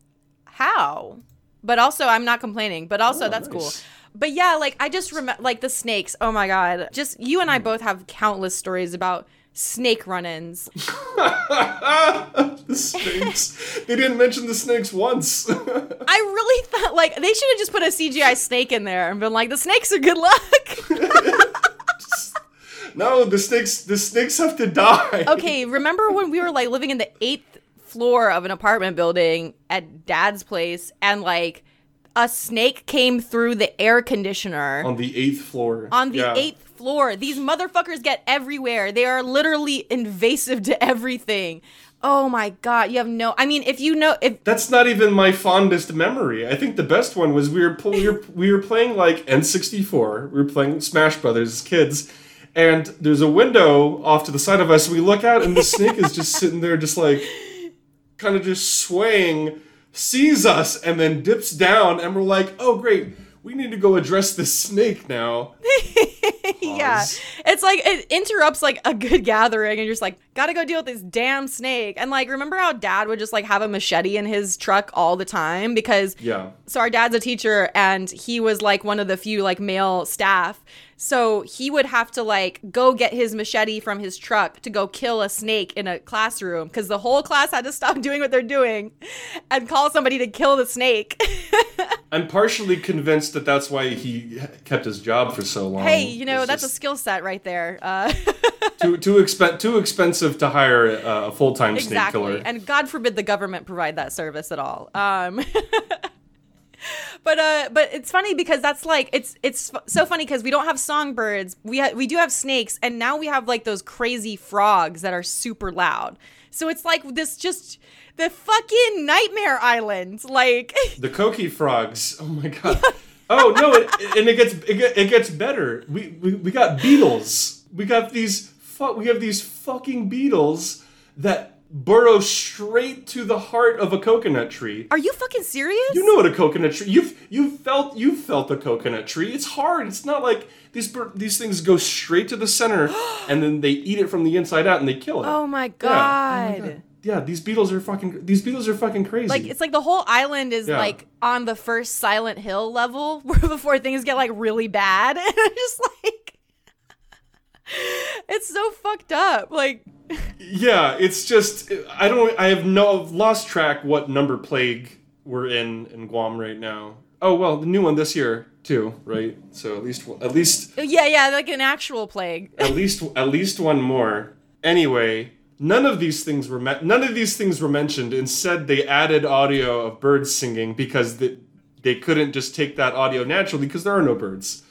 [SPEAKER 3] How? But also, I'm not complaining. But also, that's cool. But yeah, like I just remember, like the snakes. Oh my god! Just you and I mm. both have countless stories about snake run-ins.
[SPEAKER 4] the snakes they didn't mention the snakes once
[SPEAKER 3] I really thought like they should have just put a CGI snake in there and been like, the snakes are good luck.
[SPEAKER 4] no the snakes the snakes have to die
[SPEAKER 3] okay, remember when we were like living in the eighth floor of an apartment building at dad's place and like a snake came through the air conditioner
[SPEAKER 4] on the eighth floor
[SPEAKER 3] on the
[SPEAKER 4] Yeah.
[SPEAKER 3] eighth floor. These motherfuckers get everywhere. They are literally invasive to everything. Oh my god, you have no I mean if you know if
[SPEAKER 4] That's not even my fondest memory. I think the best one was we were pull, we were, we were playing like N64. We were playing Smash Brothers as kids, and there's a window off to the side of us. We look out, and the snake is just sitting there, just like kind of just swaying, sees us, and then dips down, and we're like, oh, great. We need to go address this snake now.
[SPEAKER 3] yeah. It's like it interrupts like a good gathering and you're just like, gotta go deal with this damn snake. And like remember how dad would just like have a machete in his truck all the time? Because
[SPEAKER 4] Yeah.
[SPEAKER 3] so our dad's a teacher and he was like one of the few like male staff. So he would have to like go get his machete from his truck to go kill a snake in a classroom because the whole class had to stop doing what they're doing and call somebody to kill the snake.
[SPEAKER 4] I'm partially convinced that that's why he kept his job for so long.
[SPEAKER 3] hey, you know,
[SPEAKER 4] It's
[SPEAKER 3] that's a skill set right there. Uh,
[SPEAKER 4] too too expen- too expensive to hire a, a full time snake
[SPEAKER 3] exactly.
[SPEAKER 4] killer.
[SPEAKER 3] And God forbid the government provide that service at all. Um, but uh, but it's funny because that's like it's it's so funny because we don't have songbirds. We ha- we do have snakes, and now we have like those crazy frogs that are super loud. So it's like this just the fucking nightmare island. Like
[SPEAKER 4] the coqui frogs. Oh my god. Oh no! It, and it gets it, get, it gets better. We, we we got beetles. We got these. Fu- we have these fucking beetles that burrow straight to the heart of a coconut tree.
[SPEAKER 3] are you fucking serious?
[SPEAKER 4] You know what a coconut tree? You've you've felt you've felt a coconut tree. It's hard. It's not like these these things go straight to the center and then they eat it from the inside out and they kill it.
[SPEAKER 3] Oh my
[SPEAKER 4] Yeah.
[SPEAKER 3] god.
[SPEAKER 4] Oh my God. Yeah, these beetles are fucking. These beetles are fucking crazy.
[SPEAKER 3] Like it's like the whole island is
[SPEAKER 4] Yeah.
[SPEAKER 3] like on the first Silent Hill level before things get like really bad. And I'm just like it's so fucked up. Like
[SPEAKER 4] Yeah, it's just I don't I have no I've lost track what number plague we're in in Guam right now. Oh well, the new one this year too, right? So at least at least
[SPEAKER 3] yeah, yeah, like an actual plague.
[SPEAKER 4] at least at least one more. Anyway, none of these things were me- none of these things were mentioned. Instead, they added audio of birds singing because they, they couldn't just take that audio naturally because there are no birds.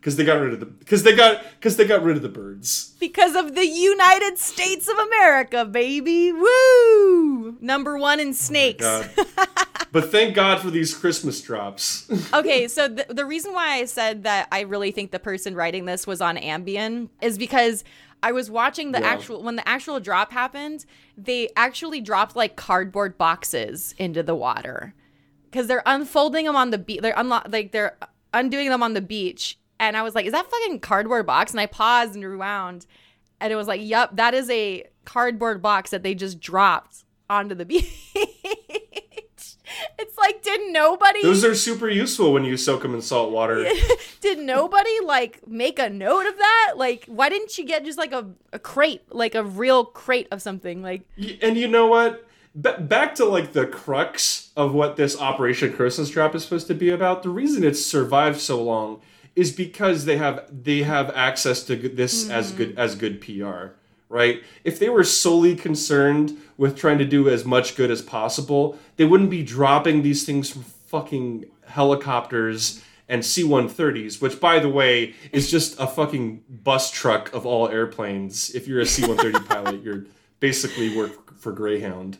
[SPEAKER 4] Because they got rid of the because they got because they got rid of the birds.
[SPEAKER 3] Because of the United States of America, baby. Woo! Number one in oh snakes.
[SPEAKER 4] God. but thank God for these Christmas drops.
[SPEAKER 3] okay, so the, the reason why I said that I really think the person writing this was on Ambien is because I was watching the
[SPEAKER 4] Yeah.
[SPEAKER 3] actual when the actual drop happened, they actually dropped like cardboard boxes into the water because they're unfolding them on the beach. They're unlo- like they're undoing them on the beach, and I was like, "Is that fucking cardboard box?" And I paused and rewound, and it was like, "Yup, that is a cardboard box that they just dropped onto the beach." it's like, did nobody?
[SPEAKER 4] Those are super useful when you soak them in salt water.
[SPEAKER 3] did nobody like make a note of that? Like, why didn't you get just like a, a crate, like a real crate of something? Like,
[SPEAKER 4] and you know what? Ba back to like the crux of what this Operation Christmas Drop is supposed to be about. The reason it's survived so long is because they have they have access to this as mm-hmm. good as good PR, right? If they were solely concerned with trying to do as much good as possible, they wouldn't be dropping these things from fucking helicopters and C-130s, which by the way is just a fucking bus truck of all airplanes. If you're a C-130 pilot, you're basically work for Greyhound.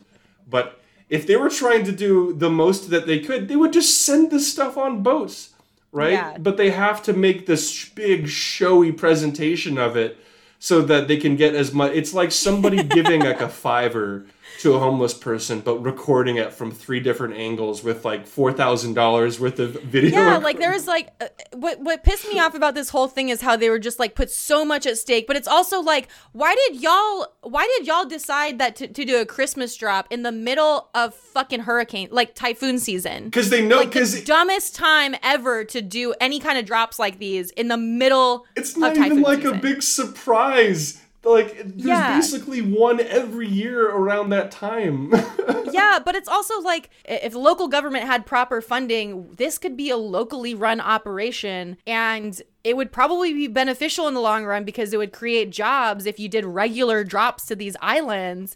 [SPEAKER 4] But if they were trying to do the most that they could, they would just send this stuff on boats, right?
[SPEAKER 3] Yeah.
[SPEAKER 4] But they have to make this big showy presentation of it so that they can get as much. It's like somebody giving like a fiver to a homeless person, but recording it from three different angles with like four thousand dollars worth of video.
[SPEAKER 3] yeah, like there was like uh, what what pissed me off about this whole thing is how they were just like put so much at stake. But it's also like, why did y'all why did y'all decide that to, to do a Christmas drop in the middle of fucking hurricane like typhoon season?
[SPEAKER 4] because they know
[SPEAKER 3] Like the dumbest time ever to do any kind of drops like these in the middle.
[SPEAKER 4] It's
[SPEAKER 3] of
[SPEAKER 4] not even like a big surprise. Like there's
[SPEAKER 3] Yeah.
[SPEAKER 4] basically one every year around that time.
[SPEAKER 3] yeah, but it's also like if local government had proper funding, this could be a locally run operation and it would probably be beneficial in the long run because it would create jobs if you did regular drops to these islands.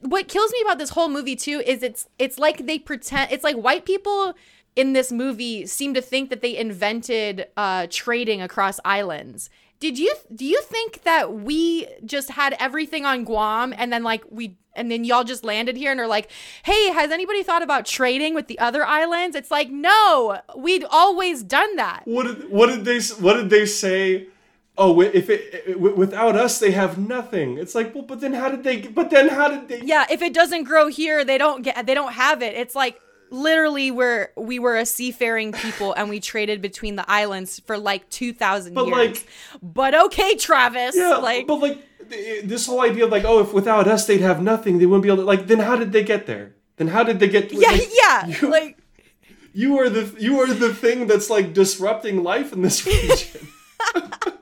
[SPEAKER 3] What kills me about this whole movie too is it's it's like they pretend it's like white people in this movie seem to think that they invented uh, trading across islands. Did you do you think that we just had everything on Guam and then like we and then y'all just landed here and are like, "Hey, has anybody thought about trading with the other islands?" It's like, "No, we'd always done that."
[SPEAKER 4] what did what did they what did they say oh, if it, it without us they have nothing. It's like, well, but then how did they? But then how did they?
[SPEAKER 3] Yeah, if it doesn't grow here, they don't get they don't have it. It's like literally we're we were a seafaring people and we traded between the islands for like 2000
[SPEAKER 4] But,
[SPEAKER 3] years.
[SPEAKER 4] like-
[SPEAKER 3] but okay, Travis,
[SPEAKER 4] Yeah,
[SPEAKER 3] like
[SPEAKER 4] but like this whole idea of like, oh, if without us they'd have nothing, they wouldn't be able to. Like, then how did they get there? Then how did they get?
[SPEAKER 3] yeah,
[SPEAKER 4] like,
[SPEAKER 3] yeah,
[SPEAKER 4] You,
[SPEAKER 3] like
[SPEAKER 4] you are the you are the thing that's like disrupting life in this region.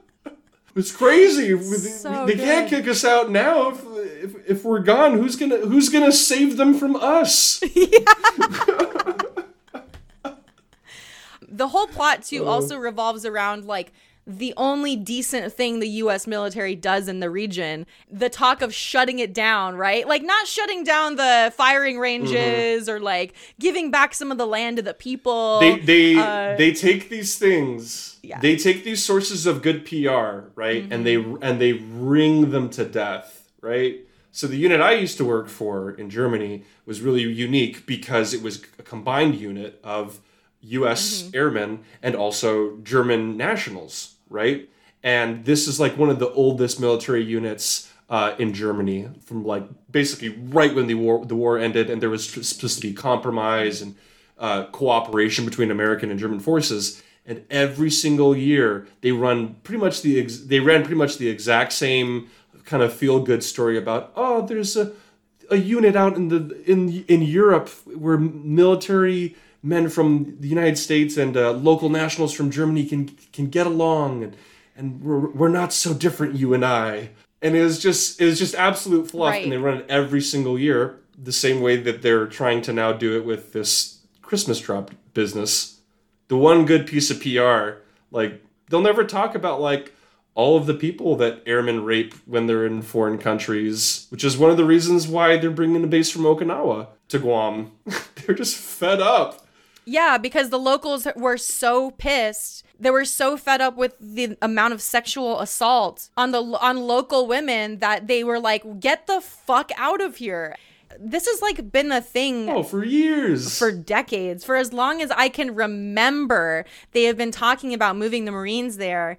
[SPEAKER 4] it's crazy.
[SPEAKER 3] So
[SPEAKER 4] they can't kick us out now. If, if if we're gone, who's gonna who's gonna save them from us?
[SPEAKER 3] the whole plot too also revolves around like the only decent thing the US military does in the region, the talk of shutting it down, right? Like not shutting down the firing mm-hmm. ranges or like giving back some of the land to the people.
[SPEAKER 4] they they
[SPEAKER 3] uh,
[SPEAKER 4] they take these things
[SPEAKER 3] Yeah.
[SPEAKER 4] they take these sources of good PR right and they mm-hmm. and they wring them to death right so the unit I used to work for in Germany was really unique because it was a combined unit of US mm-hmm. airmen and also German nationals right and this is like one of the oldest military units uh, in Germany from like basically right when the war the war ended and there was supposed to be compromise and uh, cooperation between American and German forces. And every single year, they run pretty much the ex- they ran pretty much the exact same kind of feel good story about oh, there's a a unit out in the in in Europe where military men from the United States and uh, local nationals from Germany can can get along and and we're, we're not so different you and I and it was just it was just absolute fluff
[SPEAKER 3] Right.
[SPEAKER 4] and they run it every single year the same way that they're trying to now do it with this Christmas drop business the one good piece of PR like they'll never talk about like all of the people that airmen rape when they're in foreign countries, which is one of the reasons why they're bringing the base from Okinawa to Guam. they're just fed up.
[SPEAKER 3] Yeah, because the locals were so pissed. They were so fed up with the amount of sexual assault on the on local women that they were like, "Get the fuck out of here." This has like been a thing
[SPEAKER 4] Oh, for years.
[SPEAKER 3] for decades. For as long as I can remember, they have been talking about moving the Marines there.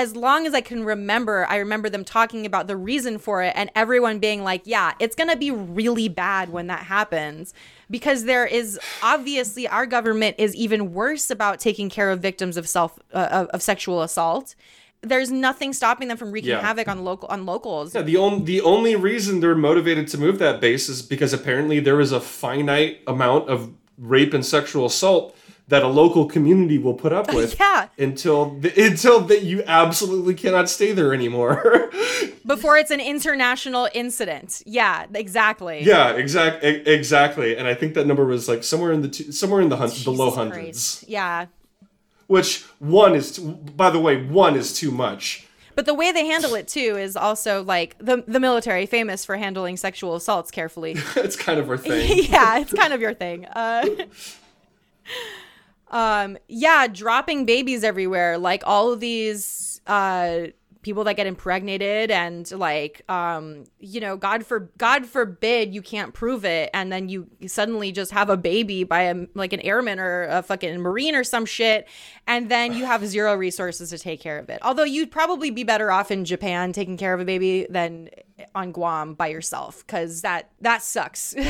[SPEAKER 3] As long as I can remember, I remember them talking about the reason for it and everyone being like, yeah, it's going to be really bad when that happens. Because there is obviously our government is even worse about taking care of victims of self uh, of, sexual assault. There's nothing stopping them from wreaking
[SPEAKER 4] Yeah.
[SPEAKER 3] havoc on local on locals.
[SPEAKER 4] Yeah, the only the only reason they're motivated to move that base is because apparently there is a finite amount of rape and sexual assault that a local community will put up with
[SPEAKER 3] Yeah.
[SPEAKER 4] until th- until that you absolutely cannot stay there anymore.
[SPEAKER 3] Before it's an international incident. Yeah, exactly.
[SPEAKER 4] yeah, exact e- exactly. And I think that number was like somewhere in the two, somewhere in the hun- the low hundreds.
[SPEAKER 3] Yeah.
[SPEAKER 4] Which one is t- by the way, one is too much.
[SPEAKER 3] But the way they handle it too is also like the the military famous for handling sexual assaults carefully.
[SPEAKER 4] it's kind of our thing.
[SPEAKER 3] yeah, it's kind of your thing. Uh, um, yeah, dropping babies everywhere, like all of these uh, people that get impregnated, and like, um, you know, God for God forbid you can't prove it, and then you suddenly just have a baby by a like an airman or a fucking marine or some shit, and then you have zero resources to take care of it. Although you'd probably be better off in Japan taking care of a baby than on Guam by yourself, because that that sucks.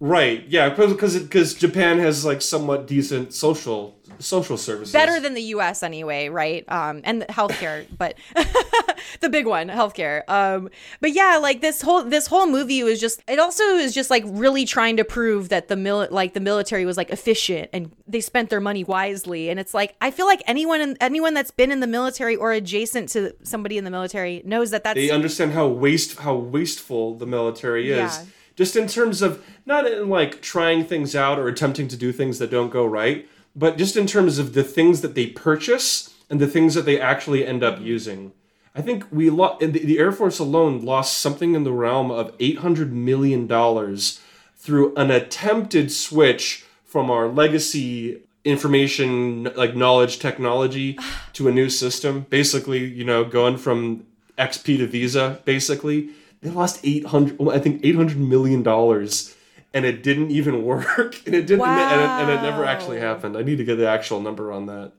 [SPEAKER 4] Right. Yeah, because because Japan has like somewhat decent social social services.
[SPEAKER 3] better than the US anyway, right? Um, and healthcare, but the big one, healthcare. Um, but yeah, like this whole this whole movie was just it also is just like really trying to prove that the mil like the military was like efficient and they spent their money wisely. And it's like I feel like anyone in, anyone that's been in the military or adjacent to somebody in the military knows that that's
[SPEAKER 4] they understand how waste how wasteful the military is.
[SPEAKER 3] Yeah.
[SPEAKER 4] Just in terms of not in like trying things out or attempting to do things that don't go right, but just in terms of the things that they purchase and the things that they actually end up using. I think we lo- the, the Air Force alone lost something in the realm of eight hundred million dollars through an attempted switch from our legacy information like knowledge technology to a new system. Basically, you know, going from XP to Vista. Basically, they lost eight hundred. I think eight hundred million dollars. And it didn't even work, and it didn't, and, it, and it never actually happened. I need to get the actual number on that.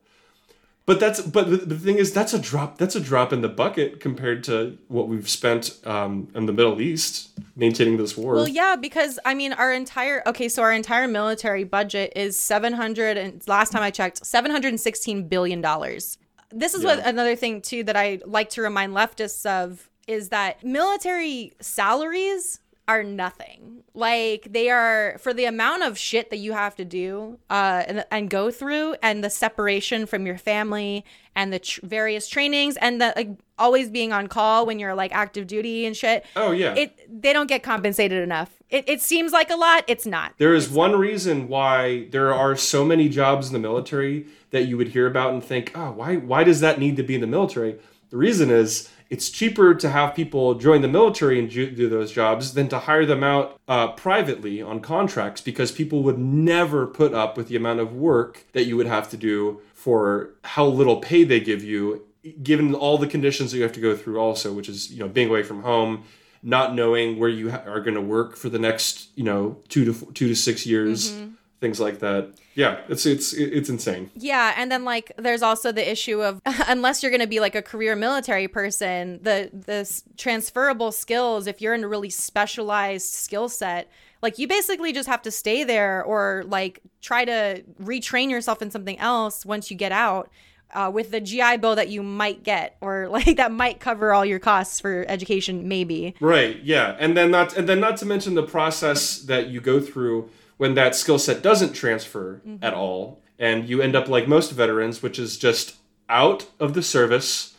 [SPEAKER 4] But that's but the, the thing is that's a drop that's a drop in the bucket compared to what we've spent um, in the Middle East maintaining this war.
[SPEAKER 3] Well, yeah, because I mean, our entire okay, so our entire military budget is seven hundred and last time I checked, seven hundred and sixteen billion dollars. This is what another thing too that I like to remind leftists of is that military salaries are nothing. Like they are for the amount of shit that you have to do uh, and, and go through, and the separation from your family, and the tr- various trainings, and the like, always being on call when you're like active duty and shit
[SPEAKER 4] oh yeah.
[SPEAKER 3] it they don't get compensated enough. It, it seems like a lot. It's not.
[SPEAKER 4] There is one reason why there are so many jobs in the military that you would hear about and think, oh, why why does that need to be in the military? The reason is it's cheaper to have people join the military and do those jobs than to hire them out uh, privately on contracts because people would never put up with the amount of work that you would have to do for how little pay they give you given all the conditions that you have to go through also which is you know being away from home not knowing where you ha- are going to work for the next you know two to two to six years things like that yeah it's it's it's insane
[SPEAKER 3] Yeah, and then like there's also the issue of unless you're going to be like a career military person, the the transferable skills if you're in a really specialized skill set, like you basically just have to stay there or like try to retrain yourself in something else once you get out. Uh, with the GI Bill that you might get, or like that might cover all your costs for education, maybe.
[SPEAKER 4] right yeah and then not and then not to mention the process that you go through when that skill set doesn't transfer at all and you end up like most veterans which is just out of the service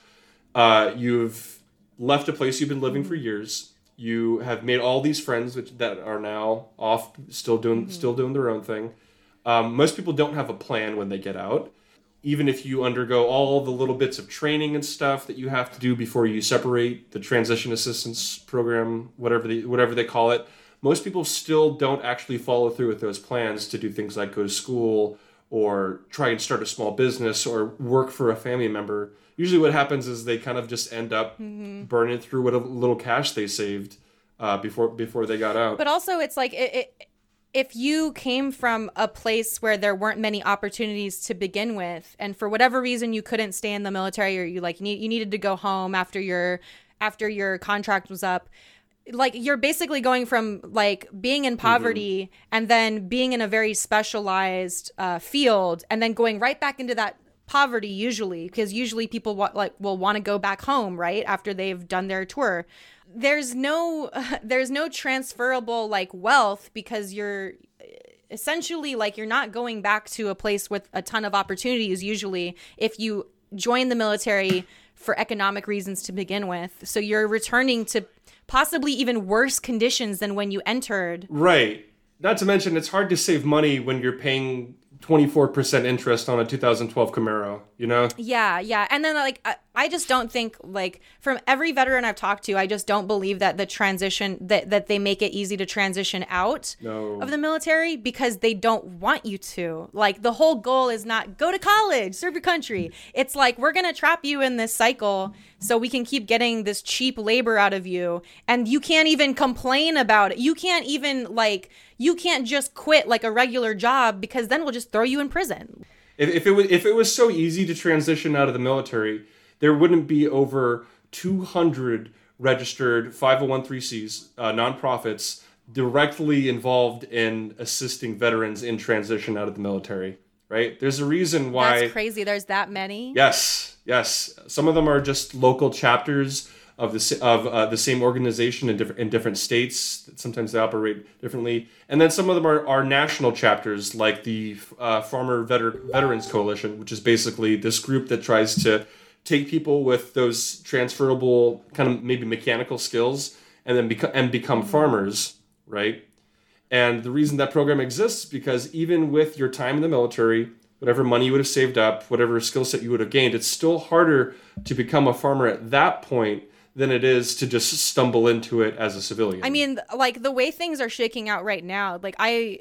[SPEAKER 4] uh, you've left a place you've been living for years. You have made all these friends which that are now off still doing still doing their own thing. Um, most people don't have a plan when they get out. Even if you undergo all the little bits of training and stuff that you have to do before you separate the transition assistance program whatever they whatever they call it most people still don't actually follow through with those plans to do things like go to school or try and start a small business or work for a family member usually what happens is they kind of just end up burning through what a little cash they saved uh, before before they got out
[SPEAKER 3] But also, it's like it, it, if you came from a place where there weren't many opportunities to begin with, and for whatever reason you couldn't stay in the military, or you like need, you needed to go home after your after your contract was up. Like you're basically going from like being in poverty and then being in a very specialized uh, field, and then going right back into that poverty usually because usually people wa- like will want to go back home right after they've done their tour. There's no there's no transferable like wealth because you're essentially like you're not going back to a place with a ton of opportunities usually if you join the military for economic reasons to begin with. So you're returning to possibly even worse conditions than when you entered
[SPEAKER 4] Right. Not to mention, it's hard to save money when you're paying 24% interest on a 2012 Camaro, you know?
[SPEAKER 3] Yeah, yeah. And then like I, I just don't think like from every veteran I've talked to, I just don't believe that the transition that that they make it easy to transition out
[SPEAKER 4] No.
[SPEAKER 3] of the military because they don't want you to. Like the whole goal is not go to college, serve your country. It's like we're going to trap you in this cycle so we can keep getting this cheap labor out of you and you can't even complain about it. You can't even like you can't just quit like a regular job because then we'll just throw you in prison.
[SPEAKER 4] If, if it was if it was so easy to transition out of the military, there wouldn't be over 200 registered 501c uh, nonprofits directly involved in assisting veterans in transition out of the military. Right? There's a reason why.
[SPEAKER 3] That's crazy. There's that many.
[SPEAKER 4] Yes, yes. Some of them are just local chapters of the of uh, the same organization in different in different states. Sometimes they operate differently, and then some of them are, are national chapters, like the uh, Farmer Veter- Veterans Coalition, which is basically this group that tries to take people with those transferable kind of maybe mechanical skills and then become and become farmers, right? And the reason that program exists because even with your time in the military, whatever money you would have saved up, whatever skill set you would have gained, it's still harder to become a farmer at that point than it is to just stumble into it as a civilian.
[SPEAKER 3] I mean, like the way things are shaking out right now, like I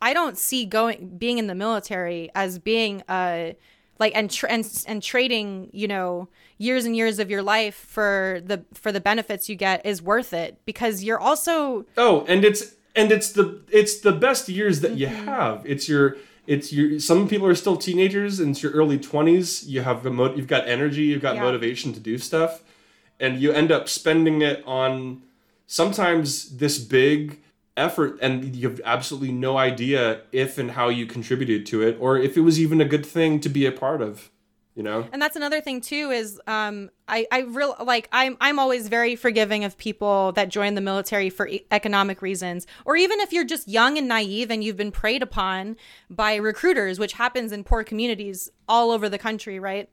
[SPEAKER 3] I don't see going being in the military as being uh like and tr- and and trading, you know, years and years of your life for the for the benefits you get is worth it because you're also
[SPEAKER 4] oh, and it's and it's the it's the best years that you
[SPEAKER 3] Mm-hmm.
[SPEAKER 4] have. It's your it's your some people are still teenagers and it's your early 20s you have you've got energy you've got
[SPEAKER 3] Yeah.
[SPEAKER 4] motivation to do stuff and you end up spending it on sometimes this big effort and you have absolutely no idea if and how you contributed to it or if it was even a good thing to be a part of you know?
[SPEAKER 3] And that's another thing too is um i i real like i'm i'm always very forgiving of people that join the military for e- economic reasons or even if you're just young and naive and you've been preyed upon by recruiters which happens in poor communities all over the country right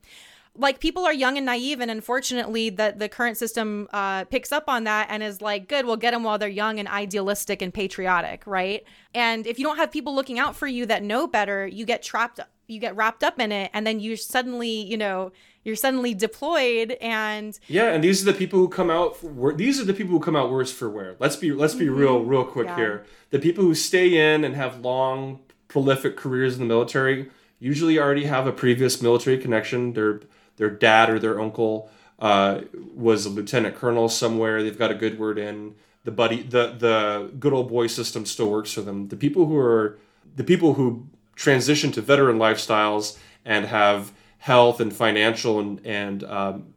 [SPEAKER 3] like people are young and naive and unfortunately that the current system uh, picks up on that and is like good we'll get them while they're young and idealistic and patriotic right and if you don't have people looking out for you that know better you get trapped you get wrapped up in it and then you suddenly you know you're suddenly deployed and
[SPEAKER 4] Yeah, and these are the people who come out. For, these are the people who come out worse for wear. Let's be let's be real real quick
[SPEAKER 3] Mm-hmm. Yeah.
[SPEAKER 4] here. The people who stay in and have long, prolific careers in the military usually already have a previous military connection. Their their dad or their uncle uh, was a lieutenant colonel somewhere. They've got a good word in. The buddy the the good old boy system still works for them. The people who are the people who transition to veteran lifestyles and have health and financial and and um,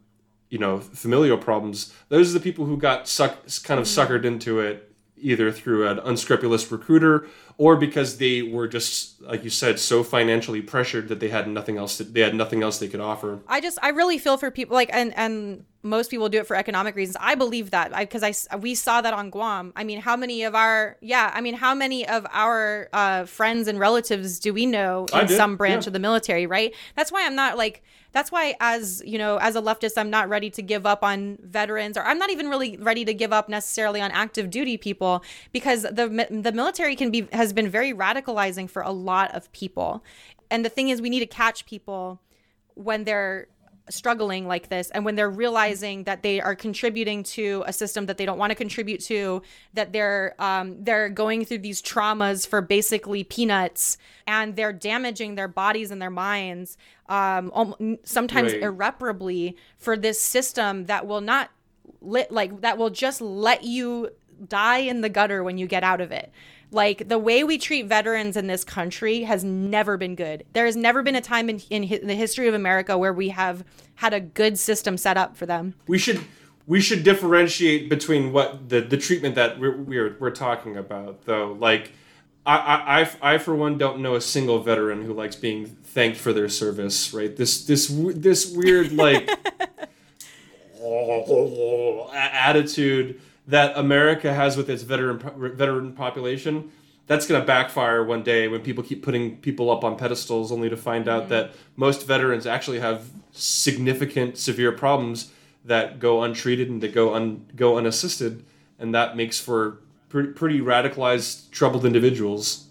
[SPEAKER 4] you know familial problems those are the people who got suck, kind of suckered into it either through an unscrupulous recruiter or because they were just like you said so financially pressured that they had nothing else to, they had nothing else they could offer
[SPEAKER 3] I just I really feel for people like and and most people do it for economic reasons. I believe that because I we saw that on Guam. I mean, how many of our yeah, I mean, how many of our uh, friends and relatives do we know in some branch
[SPEAKER 4] yeah.
[SPEAKER 3] of the military? Right. That's why I'm not like. That's why, as you know, as a leftist, I'm not ready to give up on veterans, or I'm not even really ready to give up necessarily on active duty people, because the the military can be has been very radicalizing for a lot of people, and the thing is, we need to catch people when they're struggling like this and when they're realizing that they are contributing to a system that they don't want to contribute to that they're um, they're going through these traumas for basically peanuts and they're damaging their bodies and their minds um, sometimes
[SPEAKER 4] Right.
[SPEAKER 3] irreparably for this system that will not lit like that will just let you die in the gutter when you get out of it. Like the way we treat veterans in this country has never been good. There has never been a time in, in, hi- the history of America where we have had a good system set up for them.
[SPEAKER 4] we should we should differentiate between what the the treatment that we're we're, we're talking about though like I, I, I, I for one don't know a single veteran who likes being thanked for their service right this this this weird like attitude that America has with its veteran veteran population that's going to backfire one day when people keep putting people up on pedestals only to find out mm-hmm. that most veterans actually have significant severe problems that go untreated and that go un, go unassisted and that makes for pretty, pretty radicalized troubled individuals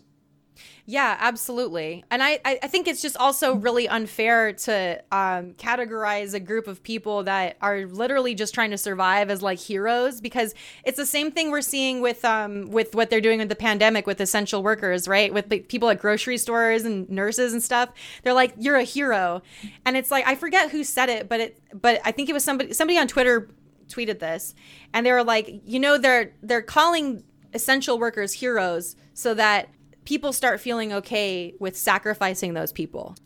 [SPEAKER 3] Yeah, absolutely. And I, I think it's just also really unfair to um, categorize a group of people that are literally just trying to survive as like heroes because it's the same thing we're seeing with um with what they're doing with the pandemic with essential workers, right? With people at grocery stores and nurses and stuff. They're like, you're a hero, and it's like I forget who said it, but it but I think it was somebody somebody on Twitter tweeted this, and they were like, you know, they're they're calling essential workers heroes so that people start feeling okay with sacrificing those people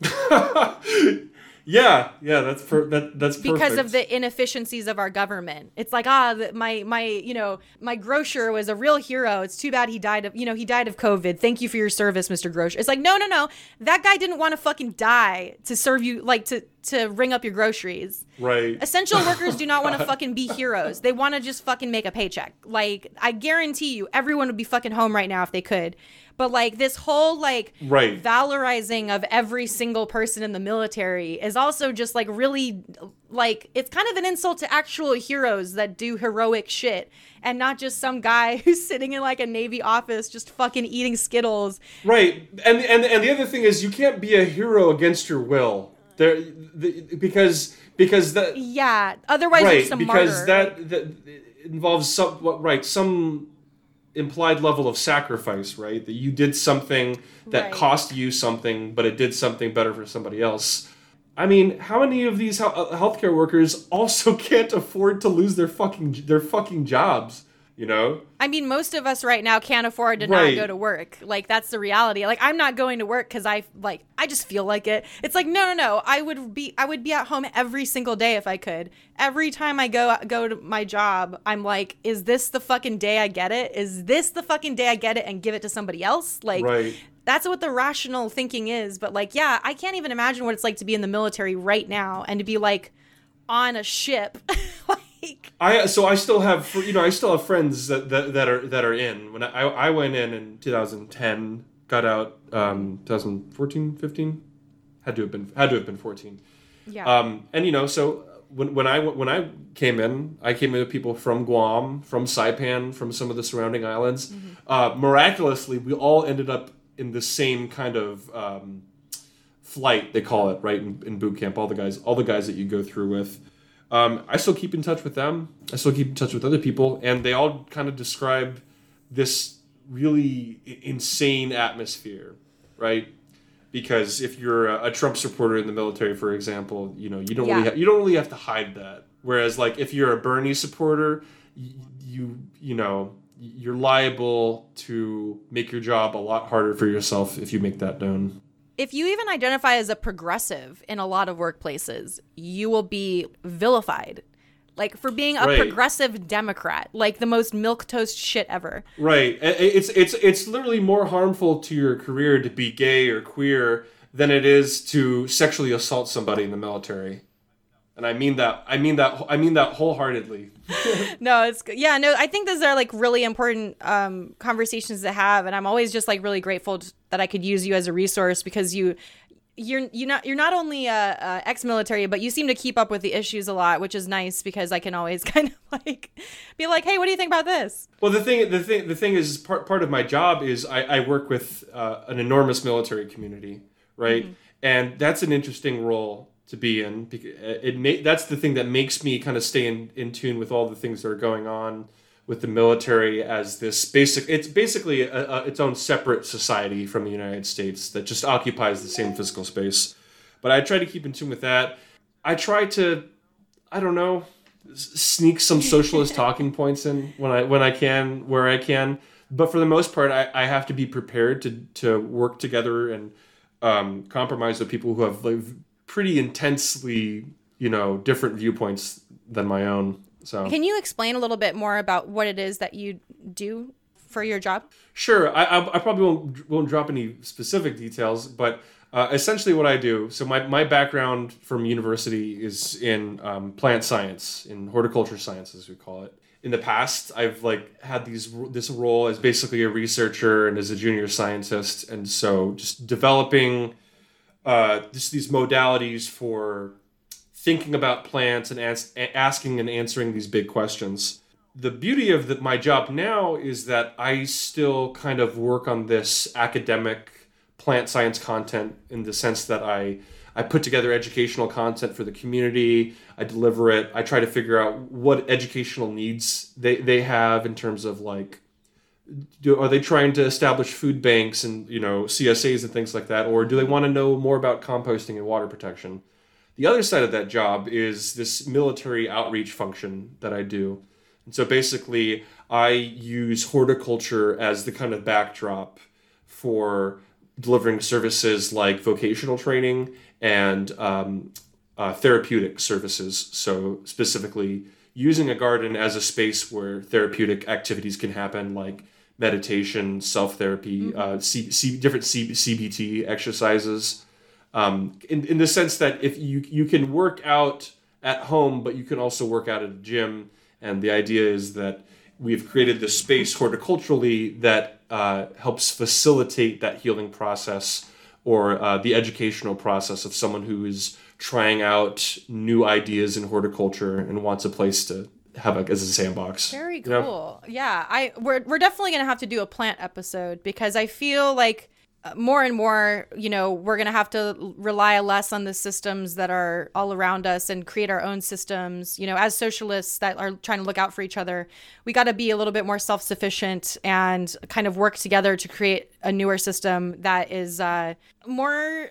[SPEAKER 4] yeah yeah that's per, that that's
[SPEAKER 3] because of the inefficiencies of our government. It's like ah, the, my my you know my grocer was a real hero. It's too bad he died of you know he died of COVID. Thank you for your service, Mister Grocer. It's like no no no, that guy didn't want to fucking die to serve you like to to ring up your groceries.
[SPEAKER 4] right
[SPEAKER 3] Essential workers do not want to fucking be heroes. They want to just fucking make a paycheck. Like I guarantee you, everyone would be fucking home right now if they could. But like this whole like
[SPEAKER 4] Right.
[SPEAKER 3] valorizing of every single person in the military is also just like really like it's kind of an insult to actual heroes that do heroic shit and not just some guy who's sitting in like a navy office just fucking eating skittles.
[SPEAKER 4] Right, and and and the other thing is you can't be a hero against your will. There, the, because because that
[SPEAKER 3] Yeah, otherwise
[SPEAKER 4] right
[SPEAKER 3] some
[SPEAKER 4] because
[SPEAKER 3] martyr.
[SPEAKER 4] that, that involves some what right some implied level of sacrifice. Right, that you did something that
[SPEAKER 3] Right.
[SPEAKER 4] cost you something, but it did something better for somebody else. I mean, how many of these uh, healthcare workers also can't afford to lose their fucking their fucking jobs? You know?
[SPEAKER 3] I mean, most of us right now can't afford to
[SPEAKER 4] Right.
[SPEAKER 3] not go to work. Like that's the reality. Like I'm not going to work because I like I just feel like it. It's like no, no, no. I would be I would be at home every single day if I could. Every time I go go to my job, I'm like, is this the fucking day I get it? Is this the fucking day I get it and give it to somebody else? Like
[SPEAKER 4] Right.
[SPEAKER 3] that's what the rational thinking is. But like, yeah, I can't even imagine what it's like to be in the military right now and to be like on a ship. like
[SPEAKER 4] I so I still have you know I still have friends that that, that are that are in. When I I went in in 2010 got out um 2014 15 had to have been had to have been 14
[SPEAKER 3] yeah.
[SPEAKER 4] um and you know so when when I when I came in I came in with people from Guam from Saipan from some of the surrounding islands. Uh miraculously we all ended up in the same kind of um flight they call it right in, in boot camp. All the guys all the guys that you go through with um, I still keep in touch with them. I still keep in touch with other people, and they all kind of describe this really insane atmosphere, right? Because if you're a, a Trump supporter in the military, for example, you know you don't really ha- you don't really have to hide that. Whereas, like if you're a Bernie supporter, y- you you know you're liable to make your job a lot harder for yourself if you make that known.
[SPEAKER 3] If you even identify as a progressive in a lot of workplaces, you will be vilified. Like for being a
[SPEAKER 4] Right.
[SPEAKER 3] progressive Democrat, like the most milk toast shit ever.
[SPEAKER 4] Right. It's it's it's literally more harmful to your career to be gay or queer than it is to sexually assault somebody in the military. And I mean that I mean that I mean that wholeheartedly.
[SPEAKER 3] No, it's yeah, no. I think those are like really important um, conversations to have, and I'm always just like really grateful t- that I could use you as a resource because you. You're you not you're not only uh, uh, ex-military, but you seem to keep up with the issues a lot, which is nice because I can always kind of like be like, hey, what do you think about this?
[SPEAKER 4] Well, the thing the thing the thing is part part of my job is I, I work with uh, an enormous military community, right? And that's an interesting role to be in it may, that's the thing that makes me kind of stay in, in tune with all the things that are going on with the military as this basic it's basically a, a, its own separate society from the United States that just occupies the same physical space. But I try to keep in tune with that. I try to I don't know sneak some socialist talking points in when I when I can where I can. But for the most part, I, I have to be prepared to to work together and um, compromise with people who have like pretty intensely you know different viewpoints than my own. So
[SPEAKER 3] Can you explain a little bit more about what it is that you do for your job?
[SPEAKER 4] Sure, I, I, I probably won't won't drop any specific details, but uh, essentially what I do. So my, my background from university is in um, plant science, in horticulture science, as we call it. In the past, I've like had these this role as basically a researcher and as a junior scientist, and so just developing uh, just these modalities for thinking about plants and as- asking and answering these big questions the beauty of the, my job now is that I still kind of work on this academic plant science content in the sense that I I put together educational content for the community. I deliver it. I try to figure out what educational needs they, they have in terms of like do, are they trying to establish food banks and you know CSAs and things like that or do they want to know more about composting and water protection? The other side of that job is this military outreach function that I do. And so basically, I use horticulture as the kind of backdrop for delivering services like vocational training and um, uh, therapeutic services. So, specifically, using a garden as a space where therapeutic activities can happen, like meditation, self therapy, uh, C- C- different C- CBT exercises. Um, in, in the sense that if you you can work out at home, but you can also work out at a gym, and the idea is that we've created this space horticulturally that uh, helps facilitate that healing process or uh, the educational process of someone who is trying out new ideas in horticulture and wants a place to have a, as a sandbox.
[SPEAKER 3] Very
[SPEAKER 4] you know?
[SPEAKER 3] cool. Yeah, I we're we're definitely gonna have to do a plant episode because I feel like uh, more and more, you know, we're gonna have to rely less on the systems that are all around us and create our own systems. You know, as socialists that are trying to look out for each other, we got to be a little bit more self sufficient and kind of work together to create a newer system that is uh, more,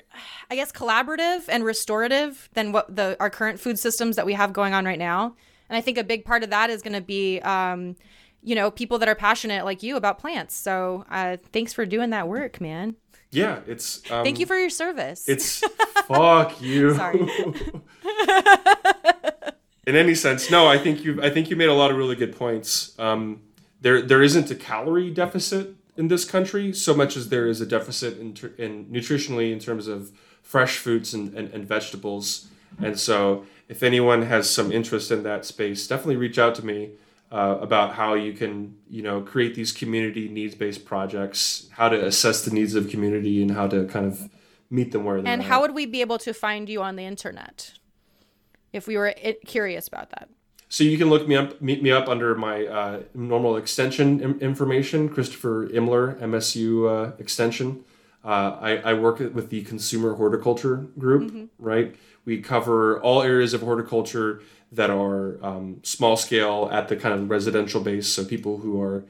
[SPEAKER 3] I guess, collaborative and restorative than what the our current food systems that we have going on right now. And I think a big part of that is going to be, um, you know, people that are passionate like you about plants. So uh, thanks for doing that work, man.
[SPEAKER 4] Yeah, it's. Um,
[SPEAKER 3] Thank you for your service.
[SPEAKER 4] It's fuck you.
[SPEAKER 3] Sorry.
[SPEAKER 4] In any sense, no. I think you. I think you made a lot of really good points. Um, there, there isn't a calorie deficit in this country so much as there is a deficit in, in nutritionally in terms of fresh fruits and, and, and vegetables. And so, if anyone has some interest in that space, definitely reach out to me uh, about how you can, you know, create these community needs-based projects, how to assess the needs of community, and how to kind of meet them where they're
[SPEAKER 3] and
[SPEAKER 4] at.
[SPEAKER 3] how would we be able to find you on the internet if we were curious about that?
[SPEAKER 4] So you can look me up, meet me up under my uh, normal extension Im- information, Christopher Imler, MSU uh, extension. Uh, I, I work with the Consumer Horticulture Group, right? We cover all areas of horticulture that are um, small scale at the kind of residential base. So people who are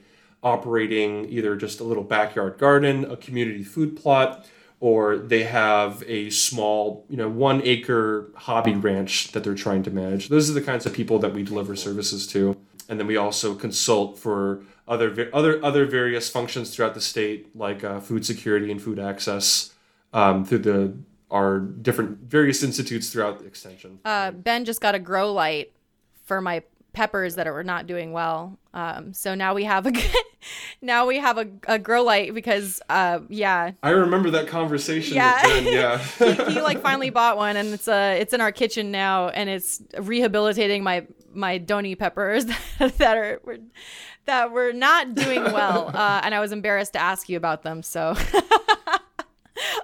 [SPEAKER 4] operating either just a little backyard garden, a community food plot, or they have a small, you know, one acre hobby ranch that they're trying to manage. Those are the kinds of people that we deliver services to. And then we also consult for other other other various functions throughout the state, like uh, food security and food access, um, through the our different various institutes throughout the extension.
[SPEAKER 3] Uh, ben just got a grow light for my peppers that are not doing well. Um, so now we have a now we have a, a grow light because uh, yeah
[SPEAKER 4] I remember that conversation.
[SPEAKER 3] Yeah.
[SPEAKER 4] Ben, yeah.
[SPEAKER 3] he, he like finally bought one and it's uh it's in our kitchen now and it's rehabilitating my my doni peppers that are were, that were not doing well uh, and I was embarrassed to ask you about them so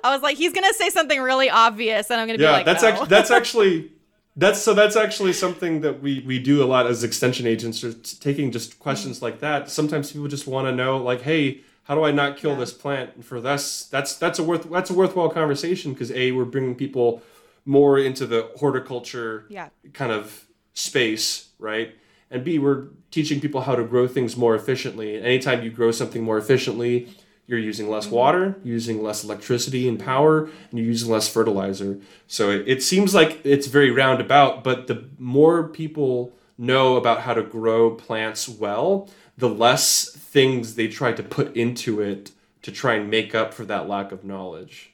[SPEAKER 3] I was like he's gonna say something really obvious and I'm gonna be like
[SPEAKER 4] that's
[SPEAKER 3] no.
[SPEAKER 4] actually that's actually that's so that's actually something that we we do a lot as extension agents or t- taking just questions like that. Sometimes people just want to know like, hey, how do I not kill this plant? And for this, that's that's a worth that's a worthwhile conversation because a we're bringing people more into the horticulture
[SPEAKER 3] Yeah.
[SPEAKER 4] kind of space, right? And B, we're teaching people how to grow things more efficiently. And anytime you grow something more efficiently, you're using less mm-hmm. water, using less electricity and power, and you're using less fertilizer. So it, it seems like it's very roundabout, but the more people know about how to grow plants well, the less things they try to put into it to try and make up for that lack of knowledge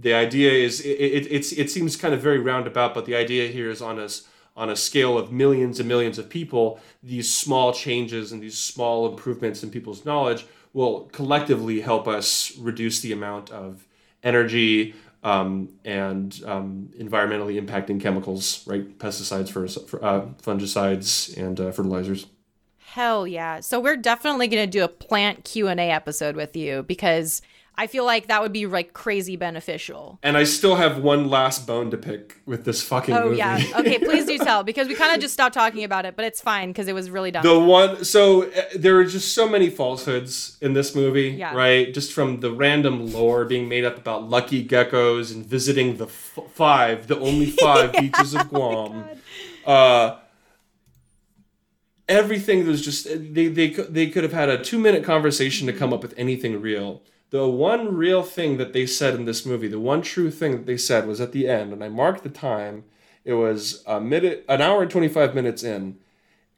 [SPEAKER 4] the idea is it, it, it's it seems kind of very roundabout, but the idea here is on a s- on a scale of millions and millions of people, these small changes and these small improvements in people's knowledge will collectively help us reduce the amount of energy um, and um, environmentally impacting chemicals, right? Pesticides, for, for uh, fungicides, and uh, fertilizers.
[SPEAKER 3] Hell yeah. So we're definitely going to do a plant Q&A episode with you because I feel like that would be like crazy beneficial.
[SPEAKER 4] And I still have one last bone to pick with this fucking
[SPEAKER 3] Oh
[SPEAKER 4] movie.
[SPEAKER 3] yeah. Okay, please do tell because we kind of just stopped talking about it, but it's fine because it was really dumb.
[SPEAKER 4] The one, so uh, there are just so many falsehoods in this movie,
[SPEAKER 3] Yeah.
[SPEAKER 4] right? Just from the random lore being made up about lucky geckos and visiting the f- five, the only five beaches of Guam. Uh, everything was just they they they could have had a two minute conversation to come up with anything real. The one real thing that they said in this movie, the one true thing that they said was at the end, and I marked the time. It was a minute, an hour and twenty five minutes in.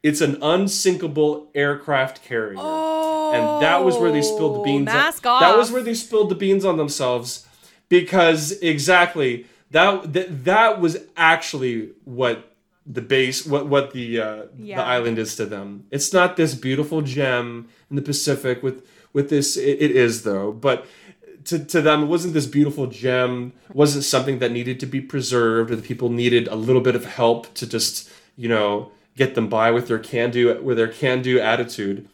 [SPEAKER 4] It's an unsinkable aircraft carrier, and that was where they spilled the beans. on-
[SPEAKER 3] Oh, mask
[SPEAKER 4] That was where they spilled the beans on themselves, because exactly that that, that was actually what the base what what the uh,
[SPEAKER 3] Yeah.
[SPEAKER 4] the island is to them. It's not this beautiful gem in the Pacific with with this. It, it is though, but to, to them, it wasn't this beautiful gem. wasn't something that needed to be preserved, or the people needed a little bit of help to just you know get them by with their can do with their can do attitude.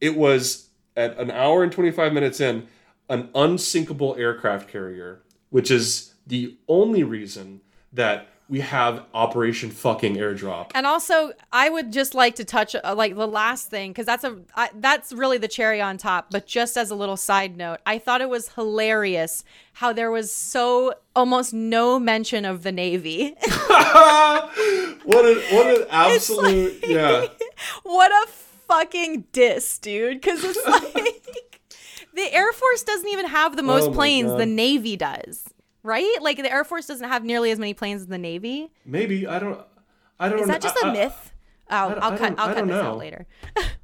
[SPEAKER 4] It was at an hour and twenty five minutes in an unsinkable aircraft carrier, which is the only reason that we have Operation fucking airdrop.
[SPEAKER 3] And also, I would just like to touch uh, like the last thing because that's a I, that's really the cherry on top. But just as a little side note, I thought it was hilarious how there was so almost no mention of the Navy.
[SPEAKER 4] what an what an absolute yeah.
[SPEAKER 3] what a fucking diss, dude! Because it's like the Air Force doesn't even have the most
[SPEAKER 4] Oh
[SPEAKER 3] planes
[SPEAKER 4] God.
[SPEAKER 3] the Navy does, right? Like the Air Force doesn't have nearly as many planes as the Navy.
[SPEAKER 4] Maybe I don't. I don't. Know.
[SPEAKER 3] Is that just
[SPEAKER 4] a
[SPEAKER 3] a myth? I'll,
[SPEAKER 4] I
[SPEAKER 3] I'll cut. I'll cut this
[SPEAKER 4] know.
[SPEAKER 3] out later.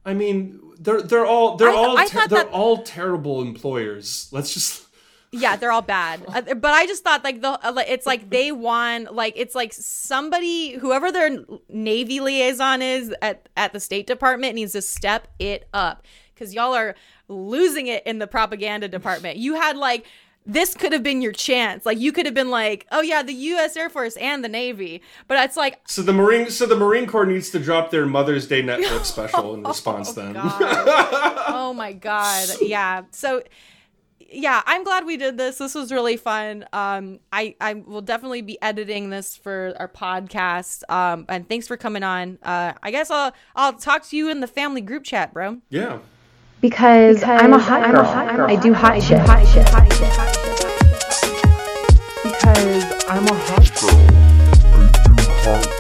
[SPEAKER 4] I mean, they're they're all they're
[SPEAKER 3] I-
[SPEAKER 4] all
[SPEAKER 3] I
[SPEAKER 4] ter- they're
[SPEAKER 3] that-
[SPEAKER 4] all terrible employers. Let's just
[SPEAKER 3] Yeah, they're all bad. Uh, But I just thought like the uh, it's like they won like it's like somebody whoever their navy liaison is at at the State Department needs to step it up cuz y'all are losing it in the propaganda department. You had like this could have been your chance. Like you could have been like, "Oh yeah, the US Air Force and the Navy." But it's like
[SPEAKER 4] so the Marine so the Marine Corps needs to drop their Mother's Day Netflix special in response. then
[SPEAKER 3] oh my god yeah so yeah i'm glad we did this this was really fun um i i will definitely be editing this for our podcast um and thanks for coming on uh i guess i'll i'll talk to you in the family group chat bro
[SPEAKER 4] yeah
[SPEAKER 1] because, because I'm a hot I'm. A hot, girl. I do hot, shit. Do hot shit. Hot shit. Hot shit.
[SPEAKER 2] Because I'm a hot girl. I do hot